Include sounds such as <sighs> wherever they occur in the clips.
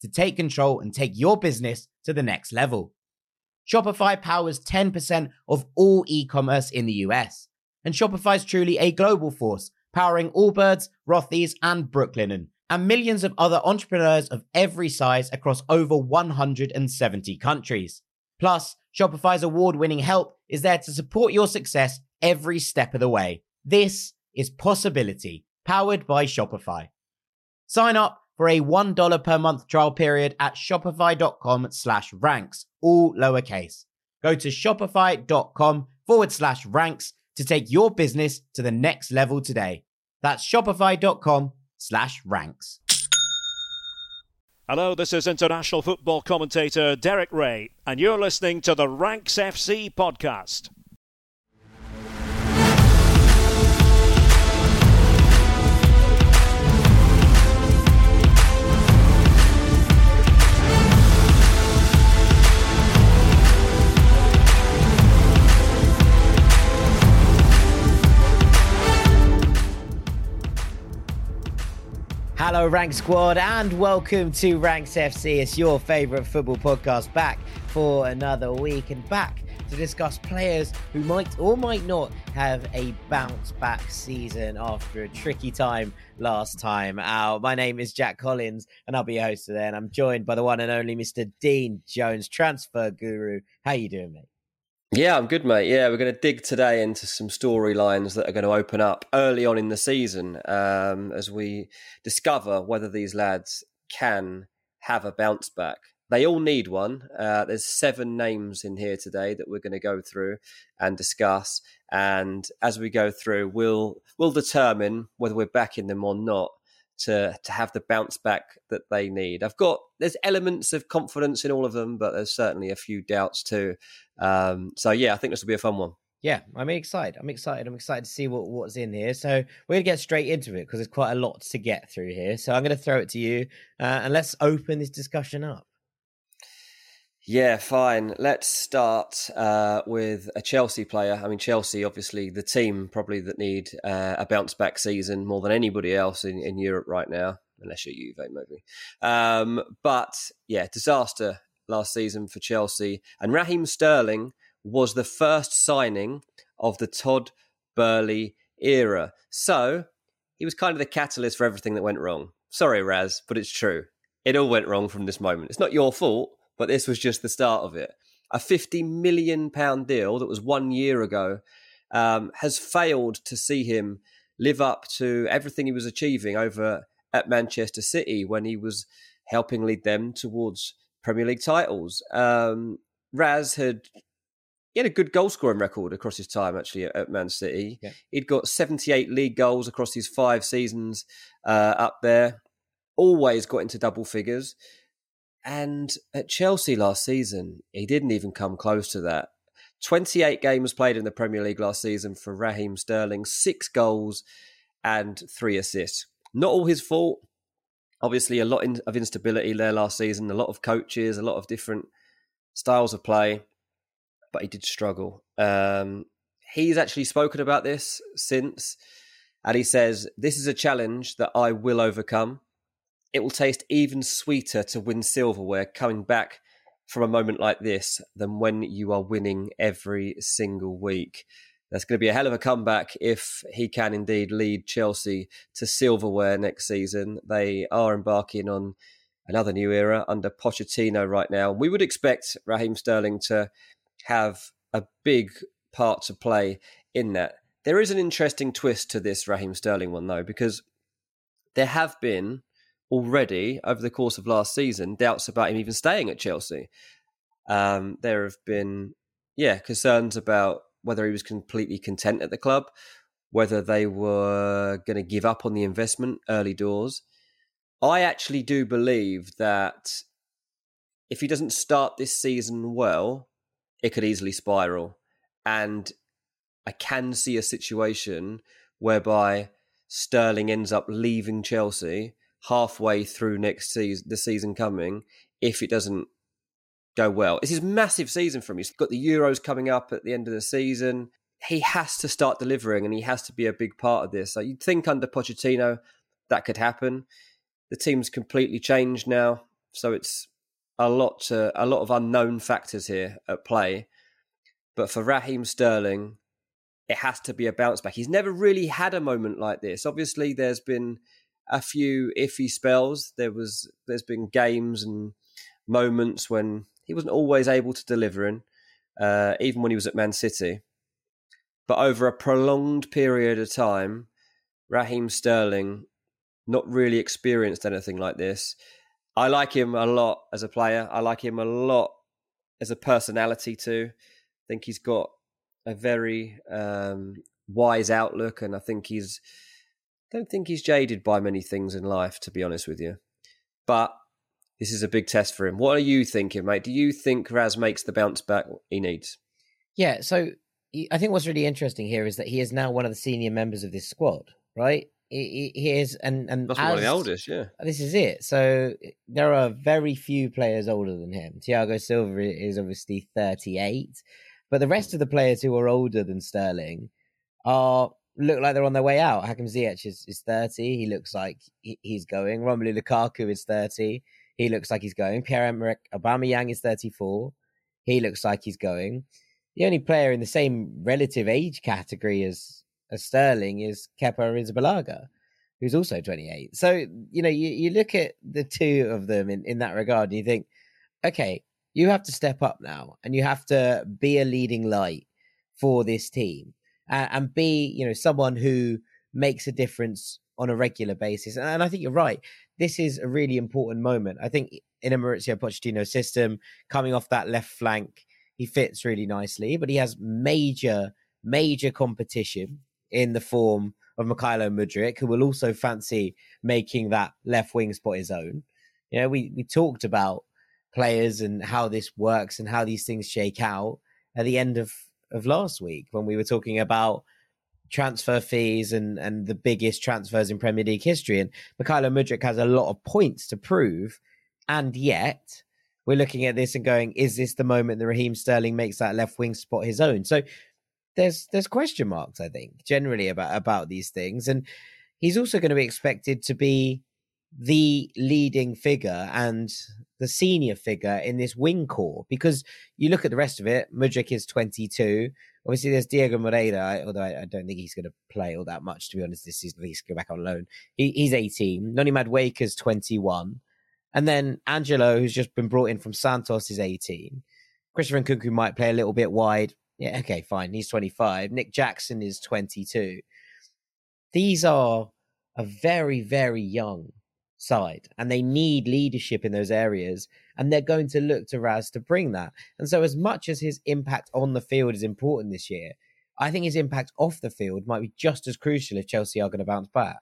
to take control and take your business to the next level. Shopify powers 10% of all e commerce in the US. And Shopify is truly a global force, powering Allbirds, Rothy's, and Brooklinen, and millions of other entrepreneurs of every size across over 170 countries. Plus, Shopify's award winning help is there to support your success every step of the way. This is Possibility, powered by Shopify. Sign up for a $1 per month trial period at shopify.com slash ranks, all lowercase. Go to shopify.com forward slash ranks to take your business to the next level today. That's shopify.com slash ranks. Hello, this is international football commentator Derek Ray, and you're listening to the Ranks FC podcast. Hello, Rank Squad, and welcome to Ranks FC. It's your favorite football podcast back for another week and back to discuss players who might or might not have a bounce back season after a tricky time last time out. My name is Jack Collins, and I'll be your host today. And I'm joined by the one and only Mr. Dean Jones, transfer guru. How you doing, mate? Yeah, I'm good, mate. Yeah, we're going to dig today into some storylines that are going to open up early on in the season um, as we discover whether these lads can have a bounce back. They all need one. Uh, there's seven names in here today that we're going to go through and discuss. And as we go through, we'll we'll determine whether we're backing them or not to to have the bounce back that they need. I've got there's elements of confidence in all of them, but there's certainly a few doubts too. Um, so yeah, I think this will be a fun one. Yeah, I'm excited. I'm excited. I'm excited to see what, what's in here. So we're gonna get straight into it because there's quite a lot to get through here. So I'm gonna throw it to you, uh, and let's open this discussion up. Yeah, fine. Let's start uh, with a Chelsea player. I mean, Chelsea, obviously, the team probably that need uh, a bounce back season more than anybody else in, in Europe right now, unless you're Juve, maybe. Um, but yeah, disaster last season for Chelsea. And Raheem Sterling was the first signing of the Todd Boehly era. So he was kind of the catalyst for everything that went wrong. Sorry, Raz, but it's true. It all went wrong from this moment. It's not your fault but this was just the start of it. A fifty million pound deal that was one year ago um, has failed to see him live up to everything he was achieving over at Manchester City when he was helping lead them towards Premier League titles. Um, Raz had he had a good goal scoring record across his time actually at, at Man City. Yeah. He'd got 78 league goals across his five seasons uh, up there. Always got into double figures. And at Chelsea last season, he didn't even come close to that. 28 games played in the Premier League last season for Raheem Sterling, six goals and three assists. Not all his fault. Obviously, a lot of instability there last season, a lot of coaches, a lot of different styles of play, but he did struggle. Um, he's actually spoken about this since, and he says, This is a challenge that I will overcome it will taste even sweeter to win silverware coming back from a moment like this than when you are winning every single week. That's going to be a hell of a comeback if he can indeed lead Chelsea to silverware next season. They are embarking on another new era under Pochettino right now. We would expect Raheem Sterling to have a big part to play in that. There is an interesting twist to this Raheem Sterling one, though, because there have been already over the course of last season doubts about him even staying at Chelsea. Um, there have been, yeah, concerns about whether he was completely content at the club, whether they were going to give up on the investment early doors. I actually do believe that if he doesn't start this season well, it could easily spiral. And I can see a situation whereby Sterling ends up leaving Chelsea halfway through next season, the season coming, if it doesn't go well. It's his massive season for him. He's got the Euros coming up at the end of the season. He has to start delivering and he has to be a big part of this. So you'd think under Pochettino that could happen. The team's completely changed now, so it's a lot to, a lot of unknown factors here at play. But for Raheem Sterling, it has to be a bounce back. He's never really had a moment like this. Obviously, there's been a few iffy spells. There was there's been games and moments when he wasn't always able to deliver in, uh, even when he was at Man City. But over a prolonged period of time, Raheem Sterling not really experienced anything like this. I like him a lot as a player. I like him a lot as a personality too. I think he's got a very um, wise outlook, and I think he's don't think he's jaded by many things in life, to be honest with you. But this is a big test for him. What are you thinking, mate? Do you think Raz makes the bounce back he needs? Yeah, so I think what's really interesting here is that he is now one of the senior members of this squad, right? He, he is, and and that's as, one of the oldest. Yeah, this is it. So there are very few players older than him. Thiago Silva is obviously thirty-eight, but the rest of the players who are older than Sterling are look like they're on their way out. Hakim Ziyech is, is 30. He looks like he, he's going. Romelu Lukaku is 30. He looks like he's going. Pierre-Emerick Aubameyang is 34. He looks like he's going. The only player in the same relative age category as, as Sterling is Kepa Arrizabalaga, who's also 28. So, you know, you, you look at the two of them in, in that regard and you think, okay, you have to step up now and you have to be a leading light for this team uh, and be, you know, someone who makes a difference on a regular basis. And, and I think you're right. This is a really important moment. I think in a Mauricio Pochettino system, coming off that left flank, he fits really nicely, but he has major, major competition in the form of Mykhailo Mudryk, who will also fancy making that left wing spot his own. You know, we, we talked about players and how this works and how these things shake out at the end of of last week when we were talking about transfer fees and and the biggest transfers in Premier League history. And Mykhailo Mudryk has a lot of points to prove, and yet we're looking at this and going, is this the moment that Raheem Sterling makes that left wing spot his own? So there's there's question marks, I think, generally about about these things, and he's also going to be expected to be the leading figure and the senior figure in this wing core because you look at the rest of it. Mudryk is 22. Obviously, there's Diego Moreira, although I, I don't think he's going to play all that much, to be honest, this season. He's going back on loan. He, he's 18. Noni Madueke's 21. And then Angelo, who's just been brought in from Santos, is 18. Christopher Nkunku might play a little bit wide. Yeah, okay, fine. He's 25. Nick Jackson is 22. These are a very, very young side and they need leadership in those areas and they're going to look to Raz to bring that. And so as much as his impact on the field is important this year, I think his impact off the field might be just as crucial if Chelsea are going to bounce back.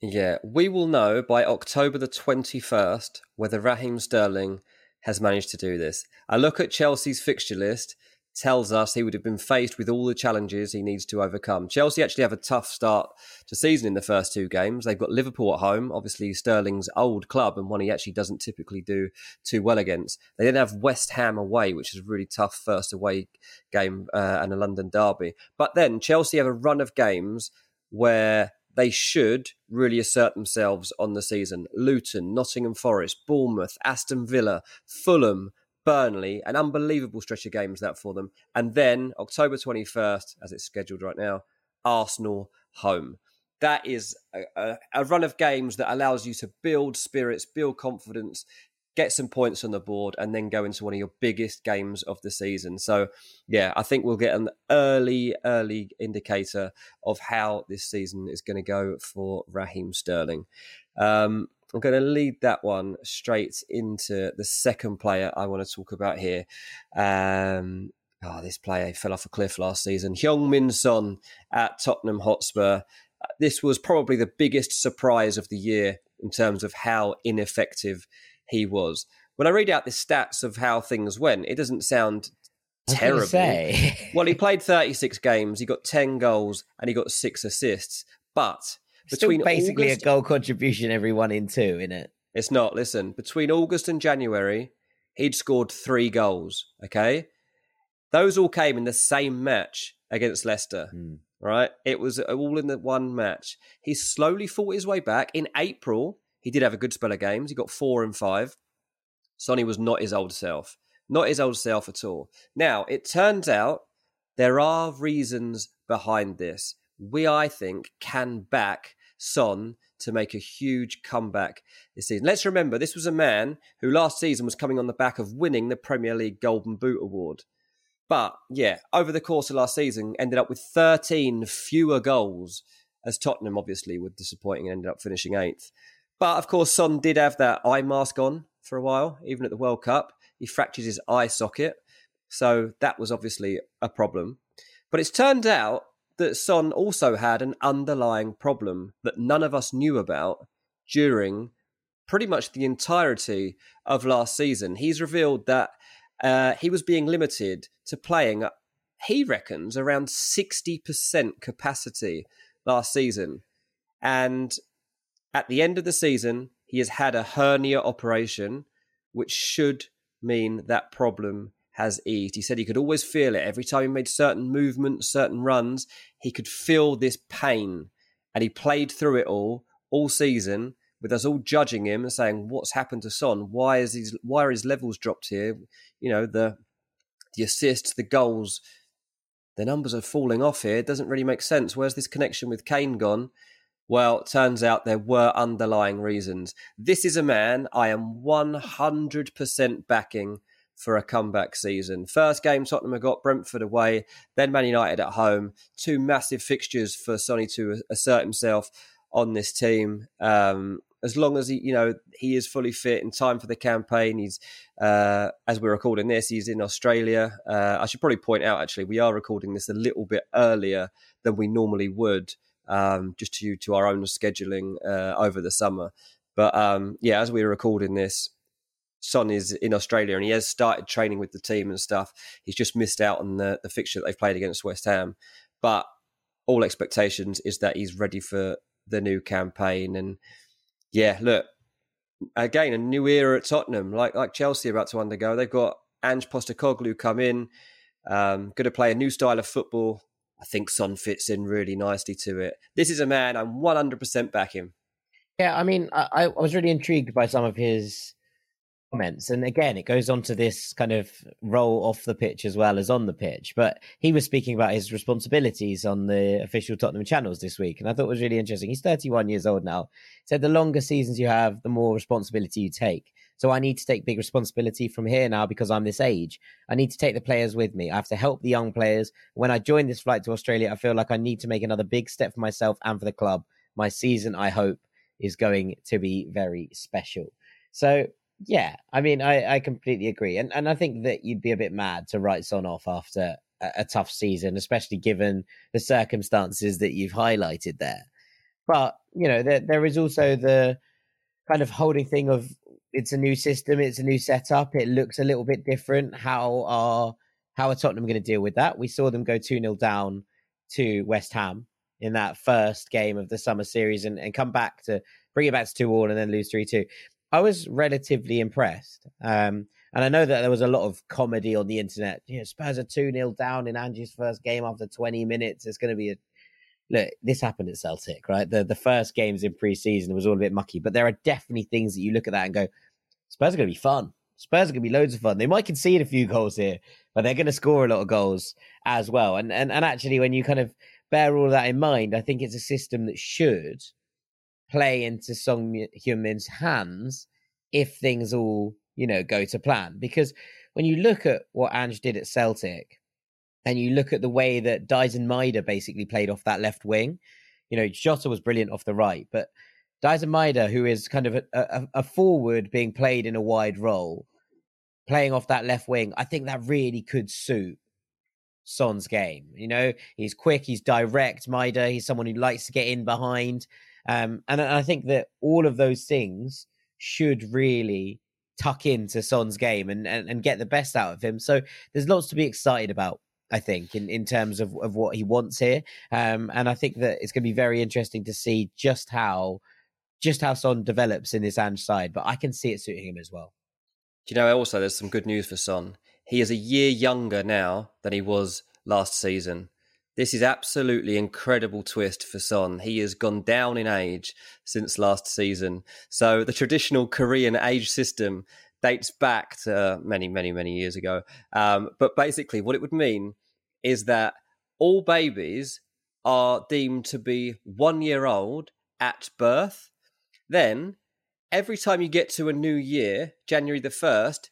Yeah, we will know by October the 21st whether Raheem Sterling has managed to do this. I look at Chelsea's fixture list tells us he would have been faced with all the challenges he needs to overcome. Chelsea actually have a tough start to season in the first two games. They've got Liverpool at home, obviously Sterling's old club and one he actually doesn't typically do too well against. They then have West Ham away, which is a really tough first away game uh, and a London derby. But then Chelsea have a run of games where they should really assert themselves on the season. Luton, Nottingham Forest, Bournemouth, Aston Villa, Fulham, Burnley, an unbelievable stretch of games that for them. And then October 21st, as it's scheduled right now, Arsenal home. that is a, a, a, run of games that allows you to build spirits, build confidence, get some points on the board, and then go into one of your biggest games of the season. So, yeah, I think we'll get an early, early indicator of how this season is going to go for Raheem Sterling. Um, I'm going to lead that one straight into the second player I want to talk about here. Um, oh, this player fell off a cliff last season. Heung-min Son at Tottenham Hotspur. This was probably the biggest surprise of the year in terms of how ineffective he was. When I read out the stats of how things went, it doesn't sound terrible. well, he played 36 games, he got 10 goals, and he got six assists. But between Still basically August, a goal contribution every one in two, in it. It's not. Listen, between August and January, he'd scored three goals. Okay, those all came in the same match against Leicester. Mm. Right, it was all in the one match. He slowly fought his way back. In April, he did have a good spell of games. He got four and five. Sonny was not his old self, not his old self at all. Now it turns out there are reasons behind this we, I think, can back Son to make a huge comeback this season. Let's remember, this was a man who last season was coming on the back of winning the Premier League Golden Boot Award. But yeah, over the course of last season, ended up with 13 fewer goals, as Tottenham obviously were disappointing and ended up finishing eighth. But of course, Son did have that eye mask on for a while, even at the World Cup. He fractured his eye socket. So that was obviously a problem. But it's turned out that Son also had an underlying problem that none of us knew about during pretty much the entirety of last season. He's revealed that uh, he was being limited to playing, he reckons, around 60% capacity last season. And at the end of the season, he has had a hernia operation, which should mean that problem has eased. He said he could always feel it every time he made certain movements, certain runs. He could feel this pain, and he played through it all all season with us all judging him and saying, "What's happened to Son? Why is his why are his levels dropped here? You know the the assists, the goals." The numbers are falling off here. It doesn't really make sense. Where's this connection with Kane gone? Well, it turns out there were underlying reasons. This is a man I am 100% backing for a comeback season. First game, Tottenham have got Brentford away, then Man United at home. Two massive fixtures for Sonny to assert himself on this team. Um, as long as he, you know, he is fully fit in time for the campaign. He's, uh, as we're recording this, he's in Australia. Uh, I should probably point out, actually, we are recording this a little bit earlier than we normally would, um, just due to our own scheduling uh, over the summer. But um, yeah, as we're recording this, Son is in Australia and he has started training with the team and stuff. He's just missed out on the, the fixture that they've played against West Ham. But all expectations is that he's ready for the new campaign. And yeah, look, again, a new era at Tottenham, like like Chelsea about to undergo. They've got Ange Postecoglou come in, um, going to play a new style of football. I think Son fits in really nicely to it. This is a man I'm 100% back him. Yeah, I mean, I, I was really intrigued by some of his comments. And again, it goes on to this kind of role off the pitch as well as on the pitch. But he was speaking about his responsibilities on the official Tottenham channels this week. And I thought it was really interesting. He's 31 years old now. He said the longer seasons you have, the more responsibility you take. So I need to take big responsibility from here now because I'm this age. I need to take the players with me. I have to help the young players. When I join this flight to Australia, I feel like I need to make another big step for myself and for the club. My season, I hope, is going to be very special. So yeah, I mean, I, I completely agree, and and I think that you'd be a bit mad to write Son off after a, a tough season, especially given the circumstances that you've highlighted there. But you know, there there is also the kind of holding thing of it's a new system, it's a new setup, it looks a little bit different. How are how are Tottenham going to deal with that? We saw them go 2 0 down to West Ham in that first game of the summer series and, and come back to bring it back to 2 all and then lose 3 2. I was relatively impressed. Um, and I know that there was a lot of comedy on the internet. You know, Spurs are 2 0 down in Angie's first game after 20 minutes. It's going to be a. Look, this happened at Celtic, right? The the first games in pre season was all a bit mucky, but there are definitely things that you look at that and go, Spurs are going to be fun. Spurs are going to be loads of fun. They might concede a few goals here, but they're going to score a lot of goals as well. And and and actually, when you kind of bear all that in mind, I think it's a system that should play into Son Heung-min's hands if things all, you know, go to plan. Because when you look at what Ange did at Celtic and you look at the way that Daizen Maeda basically played off that left wing, you know, Jota was brilliant off the right, but Daizen Maeda, who is kind of a, a, a forward being played in a wide role, playing off that left wing, I think that really could suit Son's game. You know, he's quick, he's direct. Maeda, he's someone who likes to get in behind. Um, and I think that all of those things should really tuck into Son's game and, and, and get the best out of him. So there's lots to be excited about. I think in, in terms of, of what he wants here, um, and I think that it's going to be very interesting to see just how just how Son develops in his Ange side. But I can see it suiting him as well. Do you know? Also, there's some good news for Son. He is a year younger now than he was last season. This is absolutely incredible twist for Son. He has gone down in age since last season. So the traditional Korean age system dates back to many, many, many years ago. Um, but basically, what it would mean is that all babies are deemed to be one year old at birth. Then, every time you get to a new year, January the 1st,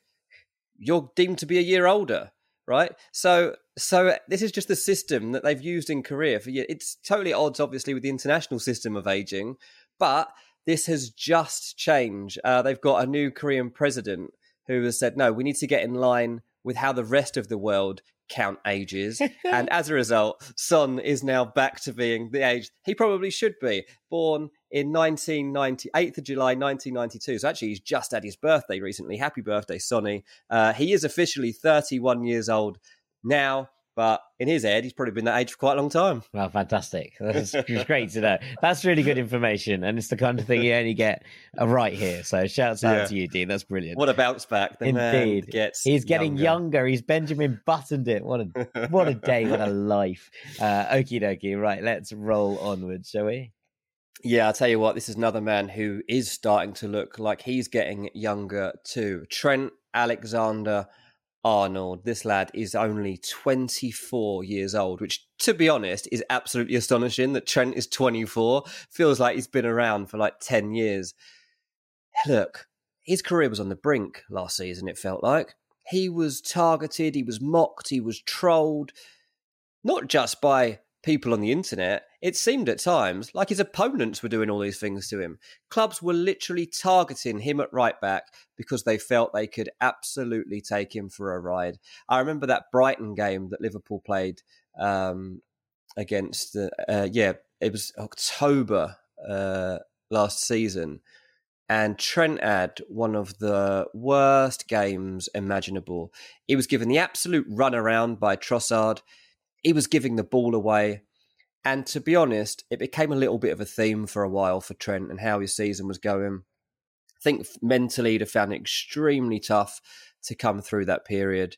you're deemed to be a year older right? So so this is just the system that they've used in Korea for years. It's totally odds, obviously, with the international system of aging, but this has just changed. Uh, they've got a new Korean president who has said, no, we need to get in line with how the rest of the world count ages. <laughs> and as a result, Son is now back to being the age he probably should be. Born in 1990, 8th of July 1992. So actually, he's just had his birthday recently. Happy birthday, Sonny. Uh, he is officially 31 years old now. But in his head, he's probably been that age for quite a long time. Well, fantastic. <laughs> That's great to know. That's really good information. And it's the kind of thing you only get right here. So shouts out yeah. to you, Dean. That's brilliant. What a bounce back. The Indeed. gets He's getting younger. younger. He's Benjamin buttoned it. What a what a day. What a <laughs> life. Uh, okie dokie. Right, let's roll onwards, shall we? Yeah, I'll tell you what, this is another man who is starting to look like he's getting younger too. Trent Alexander Arnold. This lad is only 24 years old, which, to be honest, is absolutely astonishing that Trent is 24. Feels like he's been around for like 10 years. Look, his career was on the brink last season, it felt like. He was targeted, he was mocked, he was trolled, not just by people on the internet, it seemed at times like his opponents were doing all these things to him. Clubs were literally targeting him at right back because they felt they could absolutely take him for a ride. I remember that Brighton game that Liverpool played um, against, uh, yeah, it was October uh, last season. And Trent had one of the worst games imaginable. He was given the absolute run around by Trossard he was giving the ball away. And to be honest, it became a little bit of a theme for a while for Trent and how his season was going. I think mentally, he'd have found it extremely tough to come through that period.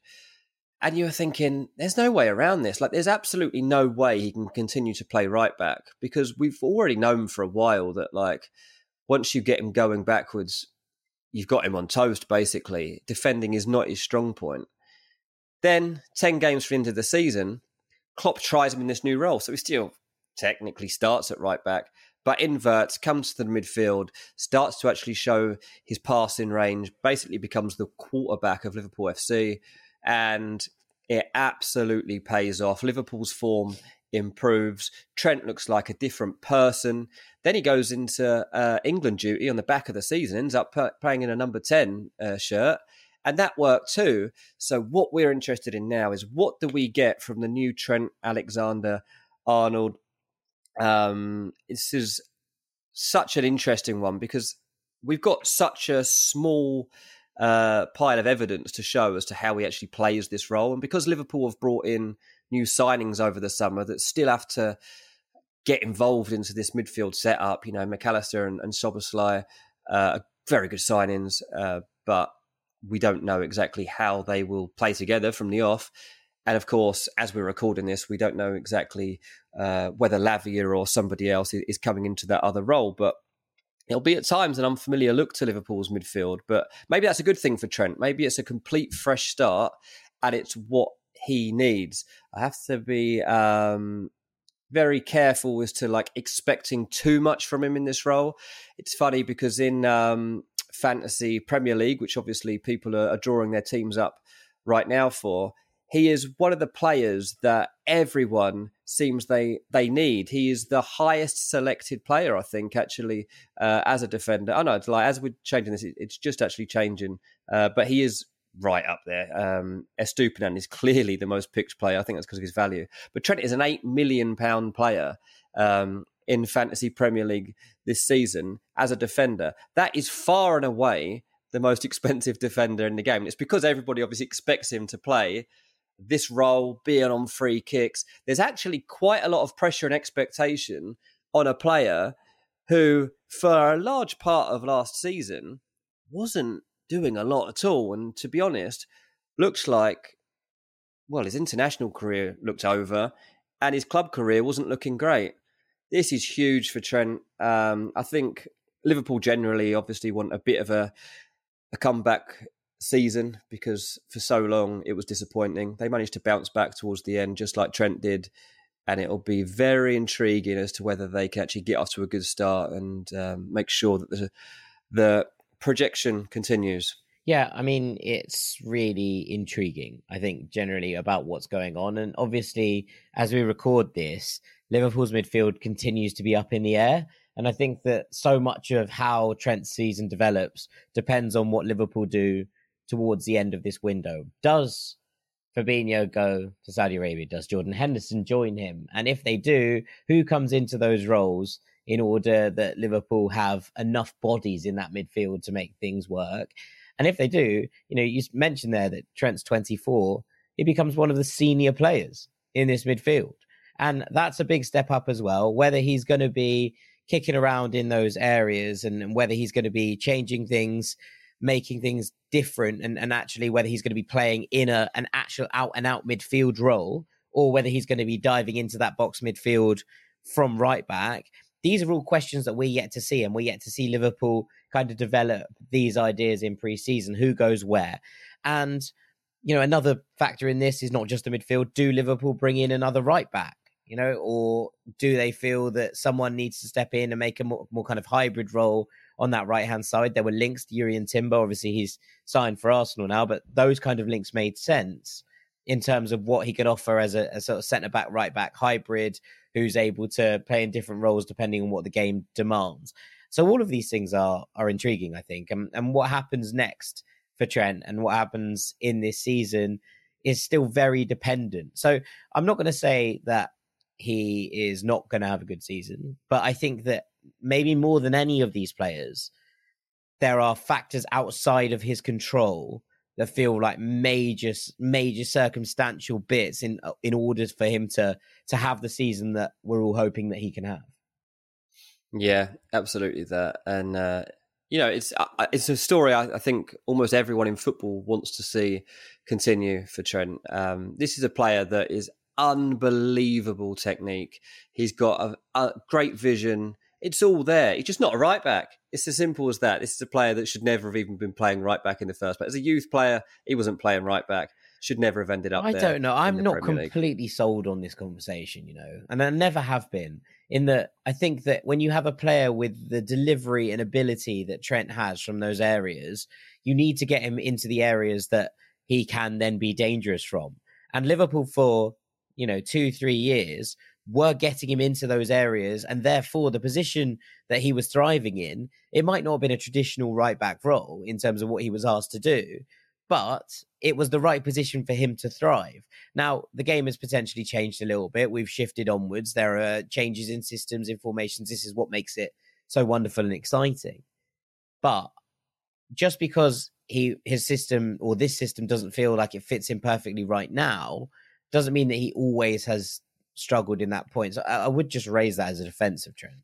And you were thinking, there's no way around this. Like, there's absolutely no way he can continue to play right back because we've already known for a while that, like, once you get him going backwards, you've got him on toast, basically. Defending is not his strong point. Then, 10 games into the season, Klopp tries him in this new role. So he still technically starts at right back, but inverts, comes to the midfield, starts to actually show his passing range, basically becomes the quarterback of Liverpool FC. And it absolutely pays off. Liverpool's form improves. Trent looks like a different person. Then he goes into uh, England duty on the back of the season, ends up playing in a number 10 uh, shirt and that worked too. So what we're interested in now is what do we get from the new Trent Alexander Arnold? Um, this is such an interesting one because we've got such a small uh, pile of evidence to show as to how he actually plays this role, and because Liverpool have brought in new signings over the summer that still have to get involved into this midfield setup. You know, Mac Allister and, and Szoboszlai uh, very good signings, uh, but we don't know exactly how they will play together from the off. And of course, as we're recording this, we don't know exactly uh, whether Lavia or somebody else is coming into that other role. But it'll be at times an unfamiliar look to Liverpool's midfield. But maybe that's a good thing for Trent. Maybe it's a complete fresh start, and it's what he needs. I have to be um, very careful as to like expecting too much from him in this role. It's funny because in um, fantasy Premier League, which obviously people are, are drawing their teams up right now for, he is one of the players that everyone seems they they need. He is the highest selected player, I think, actually, uh, as a defender. I know, it's like as we're changing this, it's just actually changing. Uh, but he is right up there. Um, Estupinan is clearly the most picked player. I think that's because of his value. But Trent is an eight million pound player um, in fantasy Premier League this season as a defender. That is far and away the most <laughs> expensive defender in the game. It's because everybody obviously expects him to play this role, being on free kicks. There's actually quite a lot of pressure and expectation on a player who, for a large part of last season, wasn't doing a lot at all. And to be honest, looks like, well, his international career looked over and his club career wasn't looking great. This is huge for Trent. Um, I think Liverpool generally obviously want a bit of a, a comeback season because for so long it was disappointing. They managed to bounce back towards the end, just like Trent did. And it'll be very intriguing as to whether they can actually get off to a good start and um, make sure that the, the projection continues. Yeah, I mean, it's really intriguing, I think, generally about what's going on. And obviously, as we record this, Liverpool's midfield continues to be up in the air. And I think that so much of how Trent's season develops depends on what Liverpool do towards the end of this window. Does Fabinho go to Saudi Arabia? Does Jordan Henderson join him? And if they do, who comes into those roles in order that Liverpool have enough bodies in that midfield to make things work? And if they do, you know, you mentioned there that Trent's 24, he becomes one of the senior players in this midfield. And that's a big step up as well. Whether he's going to be kicking around in those areas and, whether he's going to be changing things making things different and, and actually whether he's going to be playing in a an actual out and out midfield role or whether he's going to be diving into that box midfield from right back. These are all questions that we're yet to see, and we're yet to see Liverpool kind of develop these ideas in pre-season. Who goes where? And you know, another factor in this is not just the midfield. Do Liverpool bring in another right back? You know, or do they feel that someone needs to step in and make a more, more kind of hybrid role on that right hand side. There were links to Jurrien Timber. Obviously, he's signed for Arsenal now, but those kind of links made sense in terms of what he could offer as a, a sort of centre back, right back hybrid who's able to play in different roles depending on what the game demands. So all of these things are are intriguing, I think. And, and what happens next for Trent and what happens in this season is still very dependent. So I'm not going to say that he is not going to have a good season, but I think that maybe more than any of these players, there are factors outside of his control that feel like major major circumstantial bits in uh, in order for him to to have the season that we're all hoping that he can have. Yeah, absolutely that. And uh, you know, it's uh, it's a story I, I, think almost everyone in football wants to see continue for Trent. Um, this is a player that is unbelievable technique. He's got a, a great vision. It's all there. He's just not a right back. It's as simple as that. This is a player that should never have even been playing right back in the first place. As a youth player, he wasn't playing right back. Should never have ended up. I don't know. I'm not Premier completely League. sold on this conversation, you know, and I never have been. In that, I think that when you have a player with the delivery and ability that Trent has from those areas, you need to get him into the areas that he can then be dangerous from. And Liverpool, for you know, two, three years, were getting him into those areas, and therefore the position that he was thriving in, it might not have been a traditional right back role in terms of what he was asked to do, but it was the right position for him to thrive. Now, the game has potentially changed a little bit. We've shifted onwards. There are changes in systems, in formations. This is what makes it so wonderful and exciting. But just because he his system or this system doesn't feel like it fits him perfectly right now, doesn't mean that he always has struggled in that point. So I, I would just raise that as a defensive trend.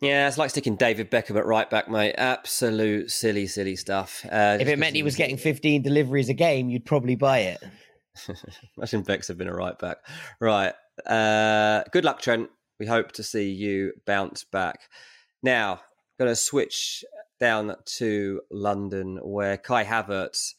Yeah, it's like sticking David Beckham at right back, mate. Absolute silly, silly stuff. Uh, if it meant he was getting 15 deliveries a game, you'd probably buy it. <laughs> Imagine Becks have been a right back. Right. Uh, good luck, Trent. We hope to see you bounce back. Now, going to switch down to London, where Kai Havertz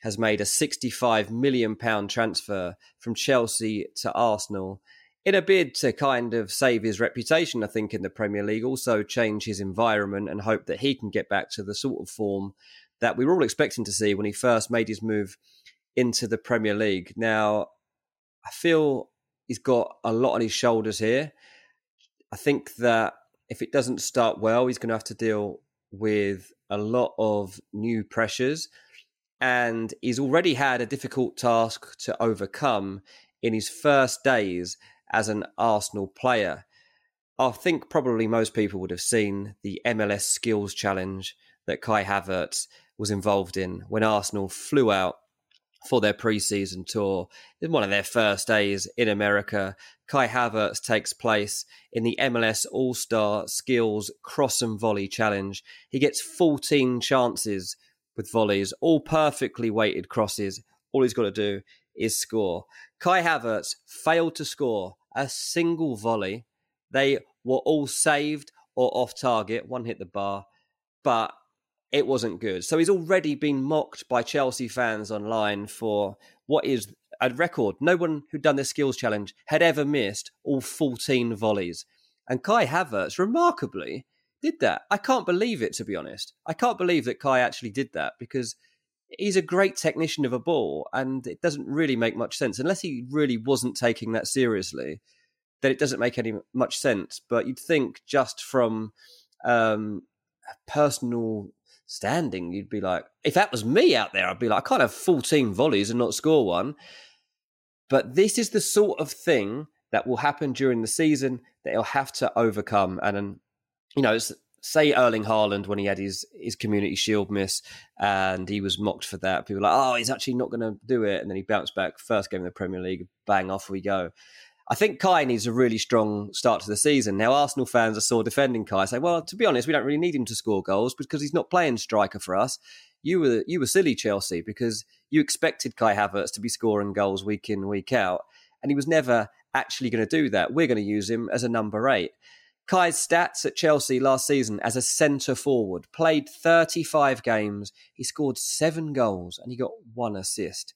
has made a 65 million pound transfer from Chelsea to Arsenal in a bid to kind of save his reputation, I think, in the Premier League, also change his environment and hope that he can get back to the sort of form that we were all expecting to see when he first made his move into the Premier League. Now, I feel he's got a lot on his shoulders here. I think that if it doesn't start well, he's going to have to deal with a lot of new pressures. And he's already had a difficult task to overcome in his first days as an Arsenal player. I think probably most people would have seen the MLS Skills Challenge that Kai Havertz was involved in when Arsenal flew out for their preseason tour. In one of their first days in America, Kai Havertz takes place in the MLS All Star Skills Cross and Volley Challenge. He gets 14 chances with volleys, all perfectly weighted crosses. All he's got to do is score. Kai Havertz failed to score a single volley. They were all saved or off target. One hit the bar, but it wasn't good. So he's already been mocked by Chelsea fans online for what is a record. No one who'd done this skills challenge had ever missed all 14 volleys. And Kai Havertz, remarkably, did that. I can't believe it, to be honest. I can't believe that Kai actually did that because he's a great technician of a ball and it doesn't really make much sense unless he really wasn't taking that seriously then it doesn't make any much sense but you'd think just from um, personal standing you'd be like if that was me out there i'd be like i can't have 14 volleys and not score one but this is the sort of thing that will happen during the season that he'll have to overcome and, and you know say Erling Haaland when he had his his Community Shield miss and he was mocked for that. People were like, oh, he's actually not going to do it, and then he bounced back. First game in the Premier League, bang, off we go. I think Kai needs a really strong start to the season. Now, Arsenal fans are sore defending Kai. Say, well, to be honest, we don't really need him to score goals because he's not playing striker for us. You were you were silly, Chelsea, because you expected Kai Havertz to be scoring goals week in week out, and he was never actually going to do that. We're going to use him as a number eight. Kai's stats at Chelsea last season as a centre forward played 35 games. He scored seven goals and he got one assist.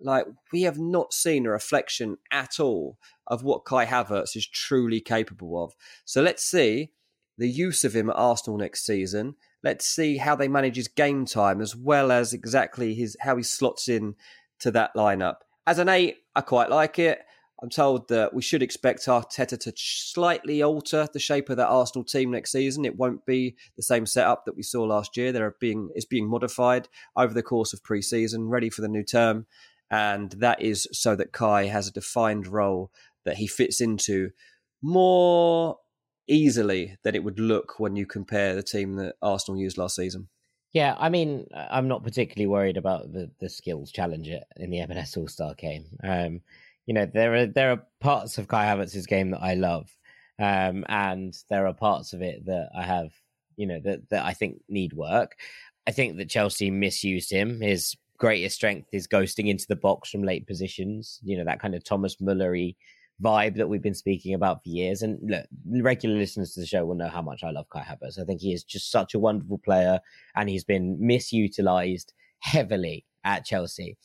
Like, we have not seen a reflection at all of what Kai Havertz is truly capable of. So let's see the use of him at Arsenal next season. Let's see how they manage his game time as well as exactly his how he slots in to that lineup. As an eight, I quite like it. I'm told that we should expect Arteta to slightly alter the shape of that Arsenal team next season. It won't be the same setup that we saw last year. There being it's being modified over the course of pre-season, ready for the new term, and that is so that Kai has a defined role that he fits into more easily than it would look when you compare the team that Arsenal used last season. Yeah, I mean, I'm not particularly worried about the the skills challenge in the MLS All Star game. Um, you know, there are there are parts of Kai Havertz's game that I love, um, and there are parts of it that I have, you know, that that I think need work. I think that Chelsea misused him. His greatest strength is ghosting into the box from late positions. You know, that kind of Thomas Mullery vibe that we've been speaking about for years. And look, regular listeners to the show will know how much I love Kai Havertz. I think he is just such a wonderful player, and he's been misutilized heavily at Chelsea.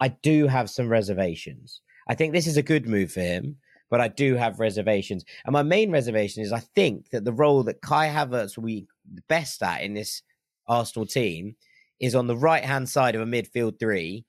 I do have some reservations I think this is a good move for him, but I do have reservations. And my main reservation is I think that the role that Kai Havertz will be best at in this Arsenal team is on the right hand side of a midfield three,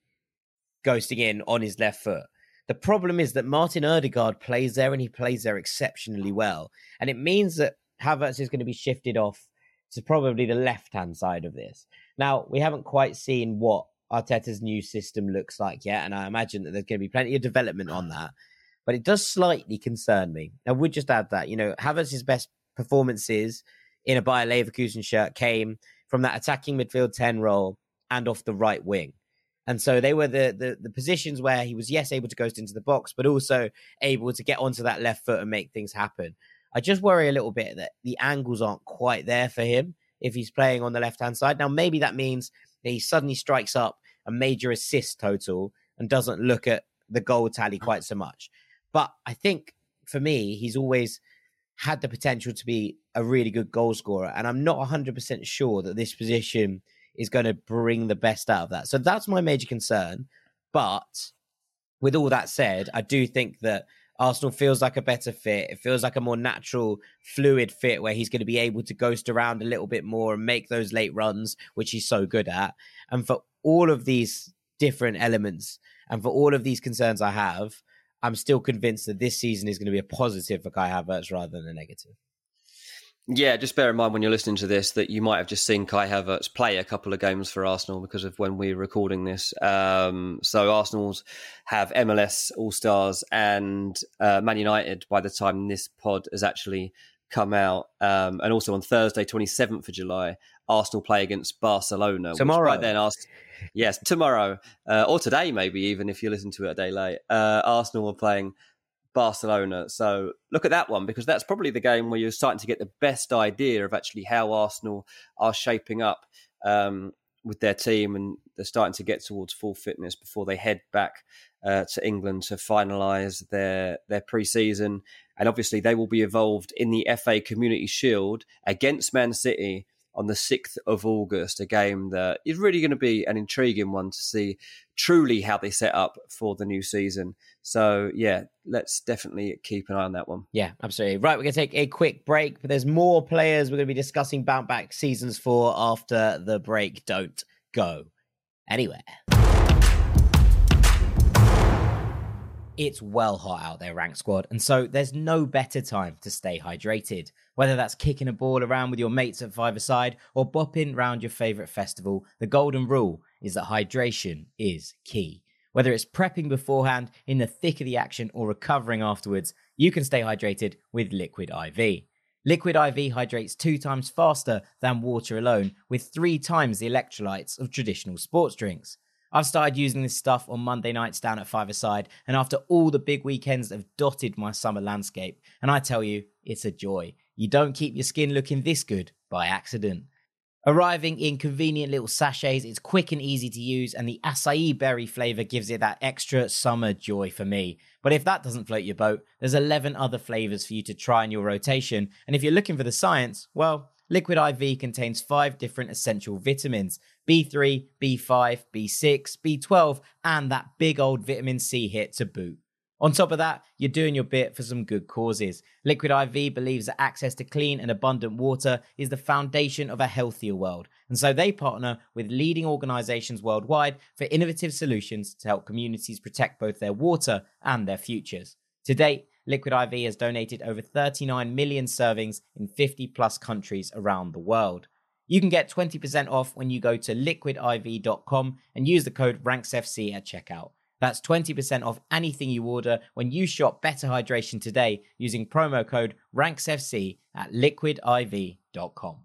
ghosting in on his left foot. The problem is that Martin Odegaard plays there and he plays there exceptionally well. And it means that Havertz is going to be shifted off to probably the left hand side of this. Now, we haven't quite seen what Arteta's new system looks like yet, and I imagine that there's going to be plenty of development on that. But it does slightly concern me. I would just add that you know Havertz's best performances in a Bayer Leverkusen shirt came from that attacking midfield ten role and off the right wing. And so they were the, the, the positions where he was yes able to ghost into the box, but also able to get onto that left foot and make things happen. I just worry a little bit that the angles aren't quite there for him if he's playing on the left hand side. Now maybe that means he suddenly strikes up a major assist total and doesn't look at the goal tally quite so much. But I think for me, he's always had the potential to be a really good goal scorer. And I'm not 100% sure that this position is going to bring the best out of that. So that's my major concern. But with all that said, I do think that Arsenal feels like a better fit. It feels like a more natural, fluid fit where he's going to be able to ghost around a little bit more and make those late runs, which he's so good at. And for all of these different elements and for all of these concerns I have, I'm still convinced that this season is going to be a positive for Kai Havertz rather than a negative. Yeah, just bear in mind when you're listening to this that you might have just seen Kai Havertz play a couple of games for Arsenal because of when we're recording this. Um, so Arsenal's have MLS All Stars and uh, Man United by the time this pod has actually come out. Um, and also on Thursday, 27th of July, Arsenal play against Barcelona. Tomorrow. By then, Arsenal, yes, tomorrow uh, or today, maybe even if you listen to it a day late. Uh, Arsenal are playing Barcelona. So look at that one because that's probably the game where you're starting to get the best idea of actually how Arsenal are shaping up um, with their team and they're starting to get towards full fitness before they head back uh, to England to finalise their their pre-season. And obviously they will be involved in the FA Community Shield against Man City on the 6th of August, a game that is really going to be an intriguing one to see truly how they set up for the new season. So, yeah, let's definitely keep an eye on that one. Yeah, absolutely. Right, we're going to take a quick break, but there's more players we're going to be discussing bounce back seasons for after the break. Don't go anywhere. It's well hot out there, rank squad, and so there's no better time to stay hydrated. Whether that's kicking a ball around with your mates at five or bopping round your favourite festival, the golden rule is that hydration is key. Whether it's prepping beforehand, in the thick of the action, or recovering afterwards, you can stay hydrated with Liquid IV. Liquid IV hydrates two times faster than water alone, with three times the electrolytes of traditional sports drinks. I've started using this stuff on Monday nights down at Five Aside, and after all the big weekends have dotted my summer landscape, and I tell you, it's a joy. You don't keep your skin looking this good by accident. Arriving in convenient little sachets, it's quick and easy to use, and the acai berry flavor gives it that extra summer joy for me. But if that doesn't float your boat, there's 11 other flavors for you to try in your rotation, and if you're looking for the science, well, Liquid IV contains five different essential vitamins B3, B5, B6, B12, and that big old vitamin C hit to boot. On top of that, you're doing your bit for some good causes. Liquid IV believes that access to clean and abundant water is the foundation of a healthier world. And so they partner with leading organizations worldwide for innovative solutions to help communities protect both their water and their futures. To date, Liquid IV has donated over 39 million servings in 50 plus countries around the world. You can get 20% off when you go to liquidiv.com and use the code RANKSFC at checkout. That's 20% off anything you order when you shop Better Hydration today using promo code RANKSFC at liquidiv.com.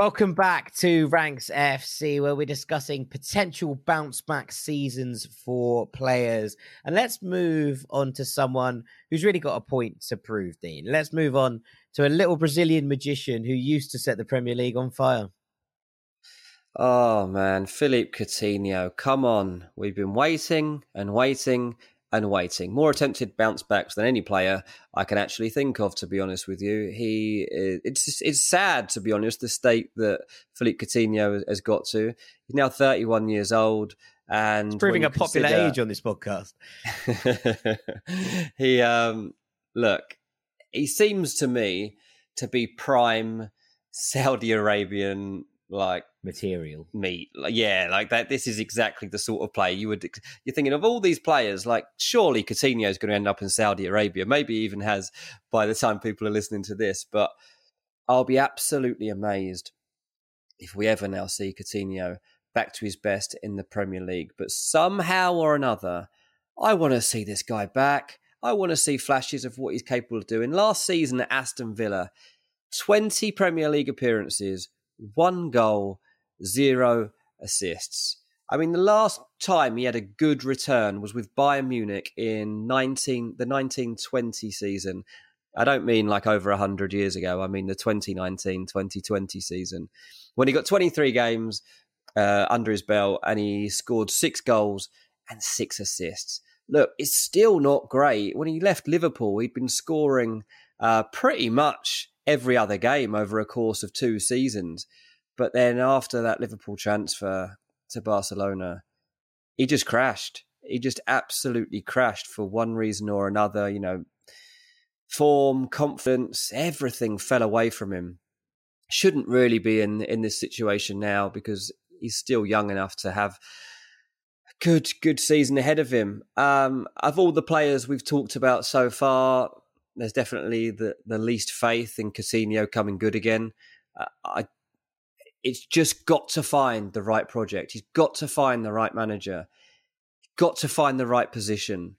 Welcome back to Ranks FC, where we're discussing potential bounce back seasons for players. And let's move on to someone who's really got a point to prove, Dean. Let's move on to a little Brazilian magician who used to set the Premier League on fire. Oh man, Philippe Coutinho, come on. We've been waiting and waiting and waiting. More attempted bounce backs than any player I can actually think of, to be honest with you. He it's it's sad to be honest the state that Philippe Coutinho has got to. He's now 31 years old and it's proving a popular consider... age on this podcast. <laughs> he um look, he seems to me to be prime Saudi Arabian like material. Meat yeah like that this is exactly the sort of play you would you're thinking of all these players like surely Coutinho is going to end up in Saudi Arabia maybe even has by the time people are listening to this but I'll be absolutely amazed if we ever now see Coutinho back to his best in the Premier League but somehow or another I want to see this guy back. I want to see flashes of what he's capable of doing. Last season at Aston Villa 20 Premier League appearances one goal, zero assists. I mean, the last time he had a good return was with Bayern Munich in 19, the 1920 season. I don't mean like over 100 years ago. I mean the 2019 2020 season when he got 23 games uh, under his belt and he scored six goals and six assists. Look, it's still not great. When he left Liverpool, he'd been scoring uh, pretty much every other game over a course of two seasons. But then after that Liverpool transfer to Barcelona, he just crashed. he just absolutely crashed for one reason or another. You know, form, confidence, everything fell away from him. Shouldn't really be in in this situation now because he's still young enough to have a good good season ahead of him. Um, of all the players we've talked about so far, there's definitely the the least faith in Coutinho coming good again. Uh, I, it's just got to find the right project. He's got to find the right manager. Got to find the right position.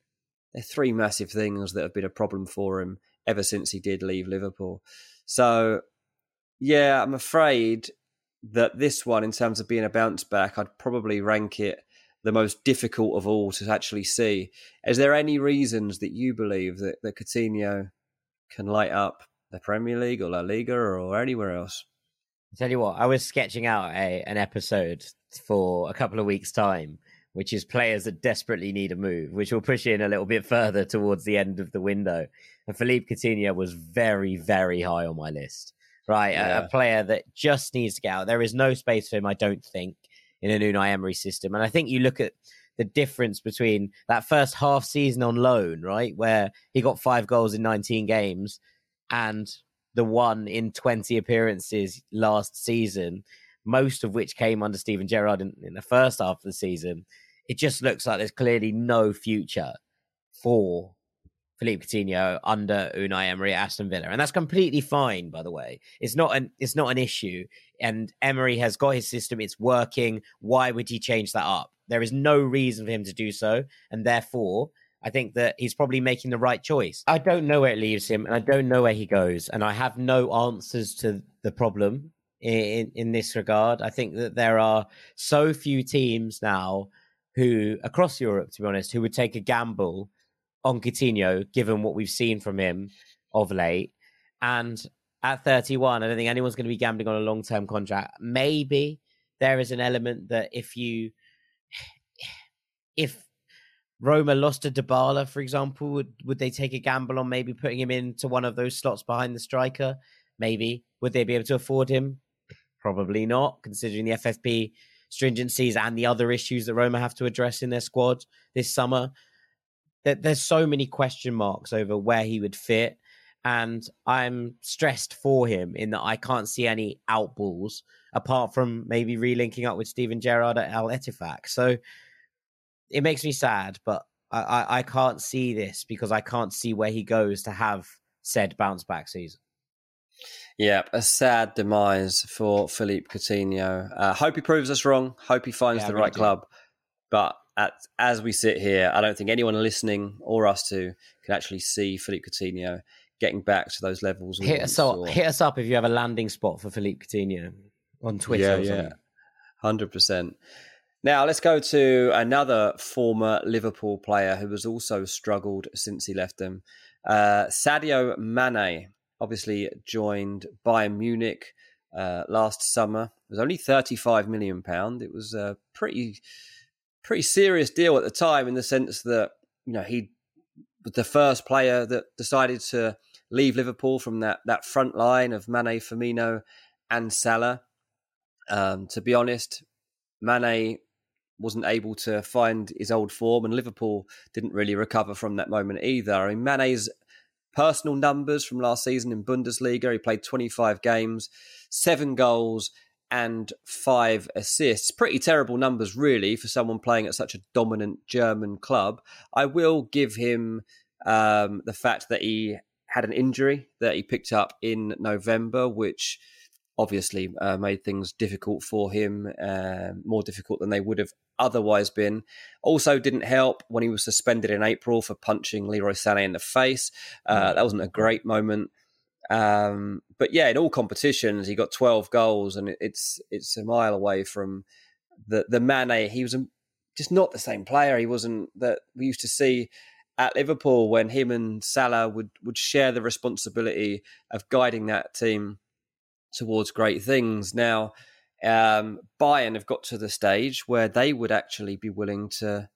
They're three massive things that have been a problem for him ever since he did leave Liverpool. So, yeah, I'm afraid that this one, in terms of being a bounce back, I'd probably rank it the most difficult of all to actually see. Is there any reasons that you believe that, that Coutinho can light up the Premier League or La Liga or anywhere else? I tell you what, I was sketching out a an episode for a couple of weeks' time, which is players that desperately need a move, which will push in a little bit further towards the end of the window. And Philippe Coutinho was very, very high on my list. Right, yeah. a, a, player that just needs to get out. There is no space for him, I don't think, in an Unai Emery system. And I think you look at the difference between that first half season on loan, right, where he got five goals in 19 games, and the one in 20 appearances last season, most of which came under Steven Gerrard in, in the first half of the season. It just looks like there's clearly no future for Philippe Coutinho under Unai Emery at Aston Villa, and that's completely fine. By the way, it's not an it's not an issue, and Emery has got his system; it's working. Why would he change that up? There is no reason for him to do so, and therefore, I think that he's probably making the right choice. I don't know where it leaves him, and I don't know where he goes, and I have no answers to the problem in in this regard. I think that there are so few teams now who across Europe, to be honest, who would take a gamble on Coutinho, given what we've seen from him of late. And at 31, I don't think anyone's going to be gambling on a long term contract. Maybe there is an element that if you, <sighs> if Roma lost to Dybala, for example, would, would they take a gamble on maybe putting him into one of those slots behind the striker? Maybe. Would they be able to afford him? Probably not, considering the FFP stringencies and the other issues that Roma have to address in their squad this summer that there's so many question marks over where he would fit. And I'm stressed for him in that I can't see any outballs apart from maybe relinking up with Steven Gerrard at Al Ettifaq. So it makes me sad, but I, I, I can't see this because I can't see where he goes to have said bounce back season. Yeah, a sad demise for Philippe Coutinho. Uh, hope he proves us wrong. Hope he finds yeah, the right do. club. But at, as we sit here, I don't think anyone listening or us two can actually see Philippe Coutinho getting back to those levels. Hit us up. Or... Hit us up if you have a landing spot for Philippe Coutinho on Twitter. Yeah, yeah, hundred percent. Now let's go to another former Liverpool player who has also struggled since he left them. Uh, Sadio Mane obviously joined Bayern Munich uh, last summer. It was only thirty-five million pound. It was a pretty pretty serious deal at the time in the sense that you know he was the first player that decided to leave Liverpool from that that front line of Mane, Firmino, and Salah. Um, to be honest, Mane wasn't able to find his old form, and Liverpool didn't really recover from that moment either. I mean, Mane's personal numbers from last season in Bundesliga, he played 25 games, seven goals, and five assists. Pretty terrible numbers, really, for someone playing at such a dominant German club. I will give him um, the fact that he had an injury that he picked up in November, which obviously uh, made things difficult for him, uh, more difficult than they would have otherwise been. Also, didn't help when he was suspended in April for punching Leroy Sané in the face. Uh, mm. that wasn't a great moment. Um, but yeah, in all competitions, he got 12 goals, and it's it's a mile away from the the Mane. He was just not the same player. He wasn't that we used to see at Liverpool when him and Salah would would share the responsibility of guiding that team towards great things. Now, um, Bayern have got to the stage where they would actually be willing to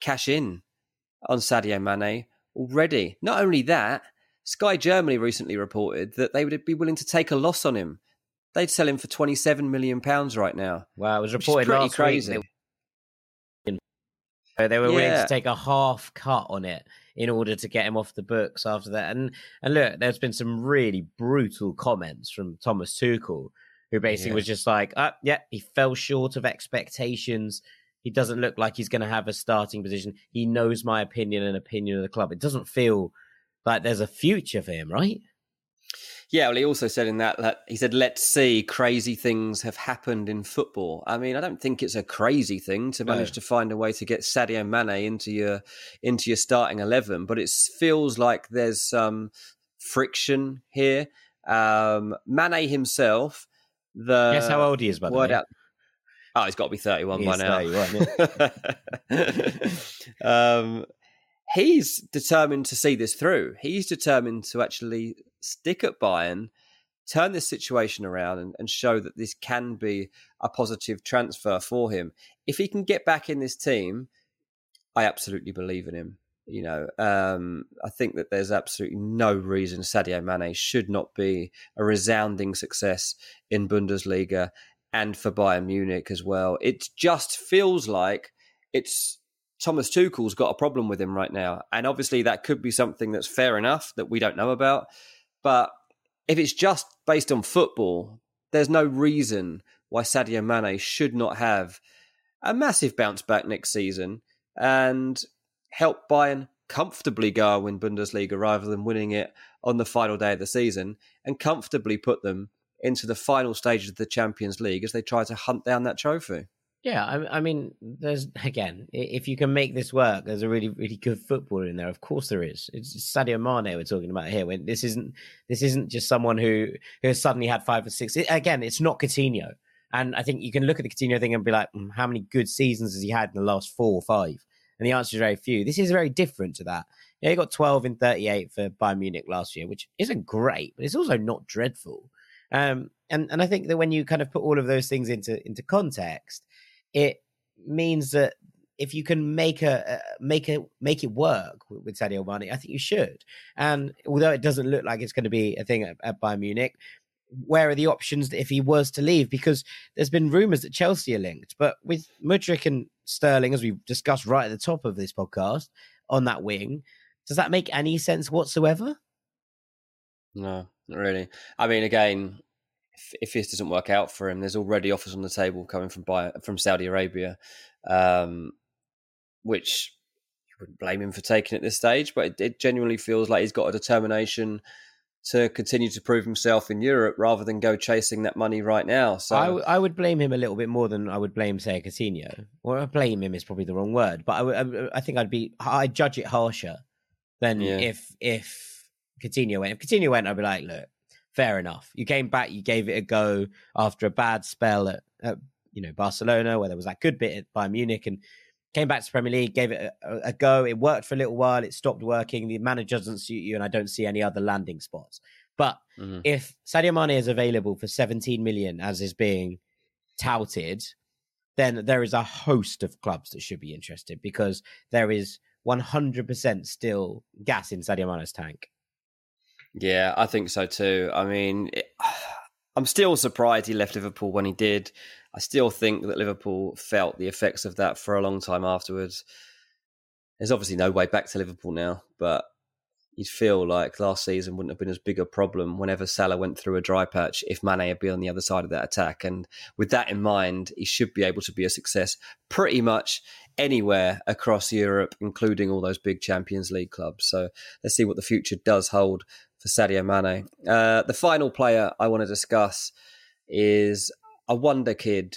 cash in on Sadio Mane already. Not only that Sky Germany recently reported that they would be willing to take a loss on him. They'd sell him for twenty seven million pounds right now. Wow, it was reported last crazy. week. They were willing to take a half cut on it in order to get him off the books after that. And and look, there's been some really brutal comments from Thomas Tuchel, who basically yeah. was just like, oh, yeah, he fell short of expectations. He doesn't look like he's going to have a starting position. He knows my opinion and opinion of the club. It doesn't feel like there's a future for him, right? Yeah, well, he also said in that, that he said, "Let's see, crazy things have happened in football." I mean, I don't think it's a crazy thing to manage no. to find a way to get Sadio Mane into your into your starting eleven, but it feels like there's some friction here. Um, Mane himself, the guess how old he is, by the way. Out, oh, he's got to be thirty-one by now. 31, yeah. <laughs> um, he's determined to see this through. He's determined to actually stick at Bayern, turn this situation around, and, and, show that this can be a positive transfer for him. If he can get back in this team, I absolutely believe in him. You know, um, I think that there's absolutely no reason Sadio Mane should not be a resounding success in Bundesliga and for Bayern Munich as well. It just feels like it's Thomas Tuchel's got a problem with him right now. And obviously, that could be something that's fair enough that we don't know about. But if it's just based on football, there's no reason why Sadio Mane should not have a massive bounce back next season and help Bayern comfortably go and win Bundesliga rather than winning it on the final day of the season and comfortably put them into the final stages of the Champions League as they try to hunt down that trophy. Yeah, I, I, mean, there's <laughs> again, if you can make this work, there's a really, really good footballer in there. Of course, there is. It's Sadio Mane we're talking about here. When this isn't, this isn't just someone who who has suddenly had five or six. It, again, it's not Coutinho, and I think you can look at the Coutinho thing and be like, mm, how many good seasons has he had in the last four or five? And the answer is very few. This is very different to that. Yeah, he got 12 in 38 for Bayern Munich last year, which isn't great, but it's also not dreadful. Um, and and I think that when you kind of put all of those things into into context it means that if you can make a make a make it work with Sadio Mane, I think you should. And although it doesn't look like it's going to be a thing at, at Bayern Munich, where are the options if he was to leave? Because there's been rumours that Chelsea are linked, but with Mudryk and Sterling, as we've discussed right at the top of this podcast, on that wing, does that make any sense whatsoever? No, not really. I mean, again, if, this doesn't work out for him, there's already offers on the table coming from from Saudi Arabia, um, which you wouldn't blame him for taking at this stage. But it, it genuinely feels like he's got a determination to continue to prove himself in Europe rather than go chasing that money right now. So I, w- I would blame him a little bit more than I would blame, say, Coutinho. Or blame him is probably the wrong word, but I, w- I think I'd be I'd judge it harsher than yeah. if if Coutinho went. If Coutinho went, I'd be like, look, fair enough. You came back, you gave it a go after a bad spell at, at you know Barcelona, where there was that good bit at Bayern Munich, and came back to Premier League, gave it a, a, go. It worked for a little while. It stopped working. The manager doesn't suit you, and I don't see any other landing spots. But mm-hmm. if Sadio Mane is available for 17 million, as is being touted, then there is a host of clubs that should be interested because there is 100% still gas in Sadio Mane's tank. Yeah, I think so too. I mean, it, <sighs> I'm still surprised he left Liverpool when he did. I still think that Liverpool felt the effects of that for a long time afterwards. There's obviously no way back to Liverpool now, but you'd feel like last season wouldn't have been as big a problem whenever Salah went through a dry patch if Mane had been on the other side of that attack. And with that in mind, he should be able to be a success pretty much anywhere across Europe, including all those big Champions League clubs. So let's see what the future does hold for Sadio Mane. Uh, the final player I want to discuss is a wonder kid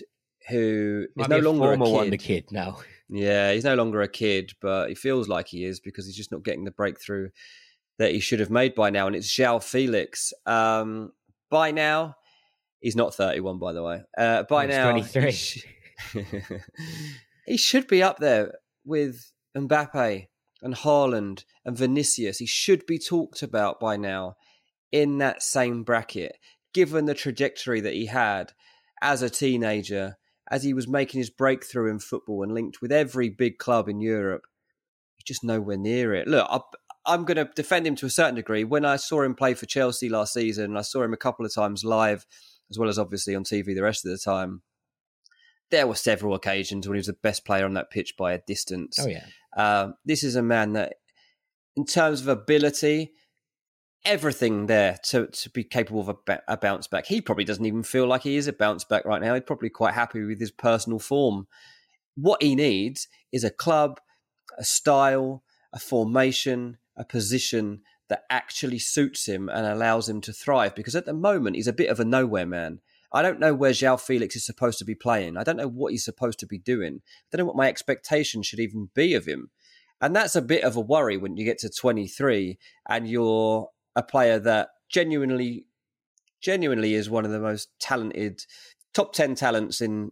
who is no longer a kid. wonder kid now. Yeah, he's no longer a kid, but he feels like he is because he's just not getting the breakthrough that he should have made by now. And it's João Felix. Um, by now, he's not 31, by the way. Uh, by he's now, 23. He, sh- <laughs> he should be up there with Mbappe and Haaland and Vinicius, he should be talked about by now in that same bracket, given the trajectory that he had as a teenager, as he was making his breakthrough in football and linked with every big club in Europe. He's just nowhere near it. Look, I, am going to defend him to a certain degree. When I saw him play for Chelsea last season, I saw him a couple of times live, as well as obviously on TV the rest of the time there were several occasions when he was the best player on that pitch by a distance. Oh yeah. Um, this is a man that, in terms of ability, everything there to, to be capable of a, a, bounce back. He probably doesn't even feel like he is a bounce back right now. He's probably quite happy with his personal form. What he needs is a club, a style, a formation, a position that actually suits him and allows him to thrive. Because at the moment, he's a bit of a nowhere man. I don't know where Joao Felix is supposed to be playing. I don't know what he's supposed to be doing. I don't know what my expectation should even be of him. And that's a bit of a worry when you get to 23 and you're a player that genuinely, genuinely is one of the most talented, top 10 talents in.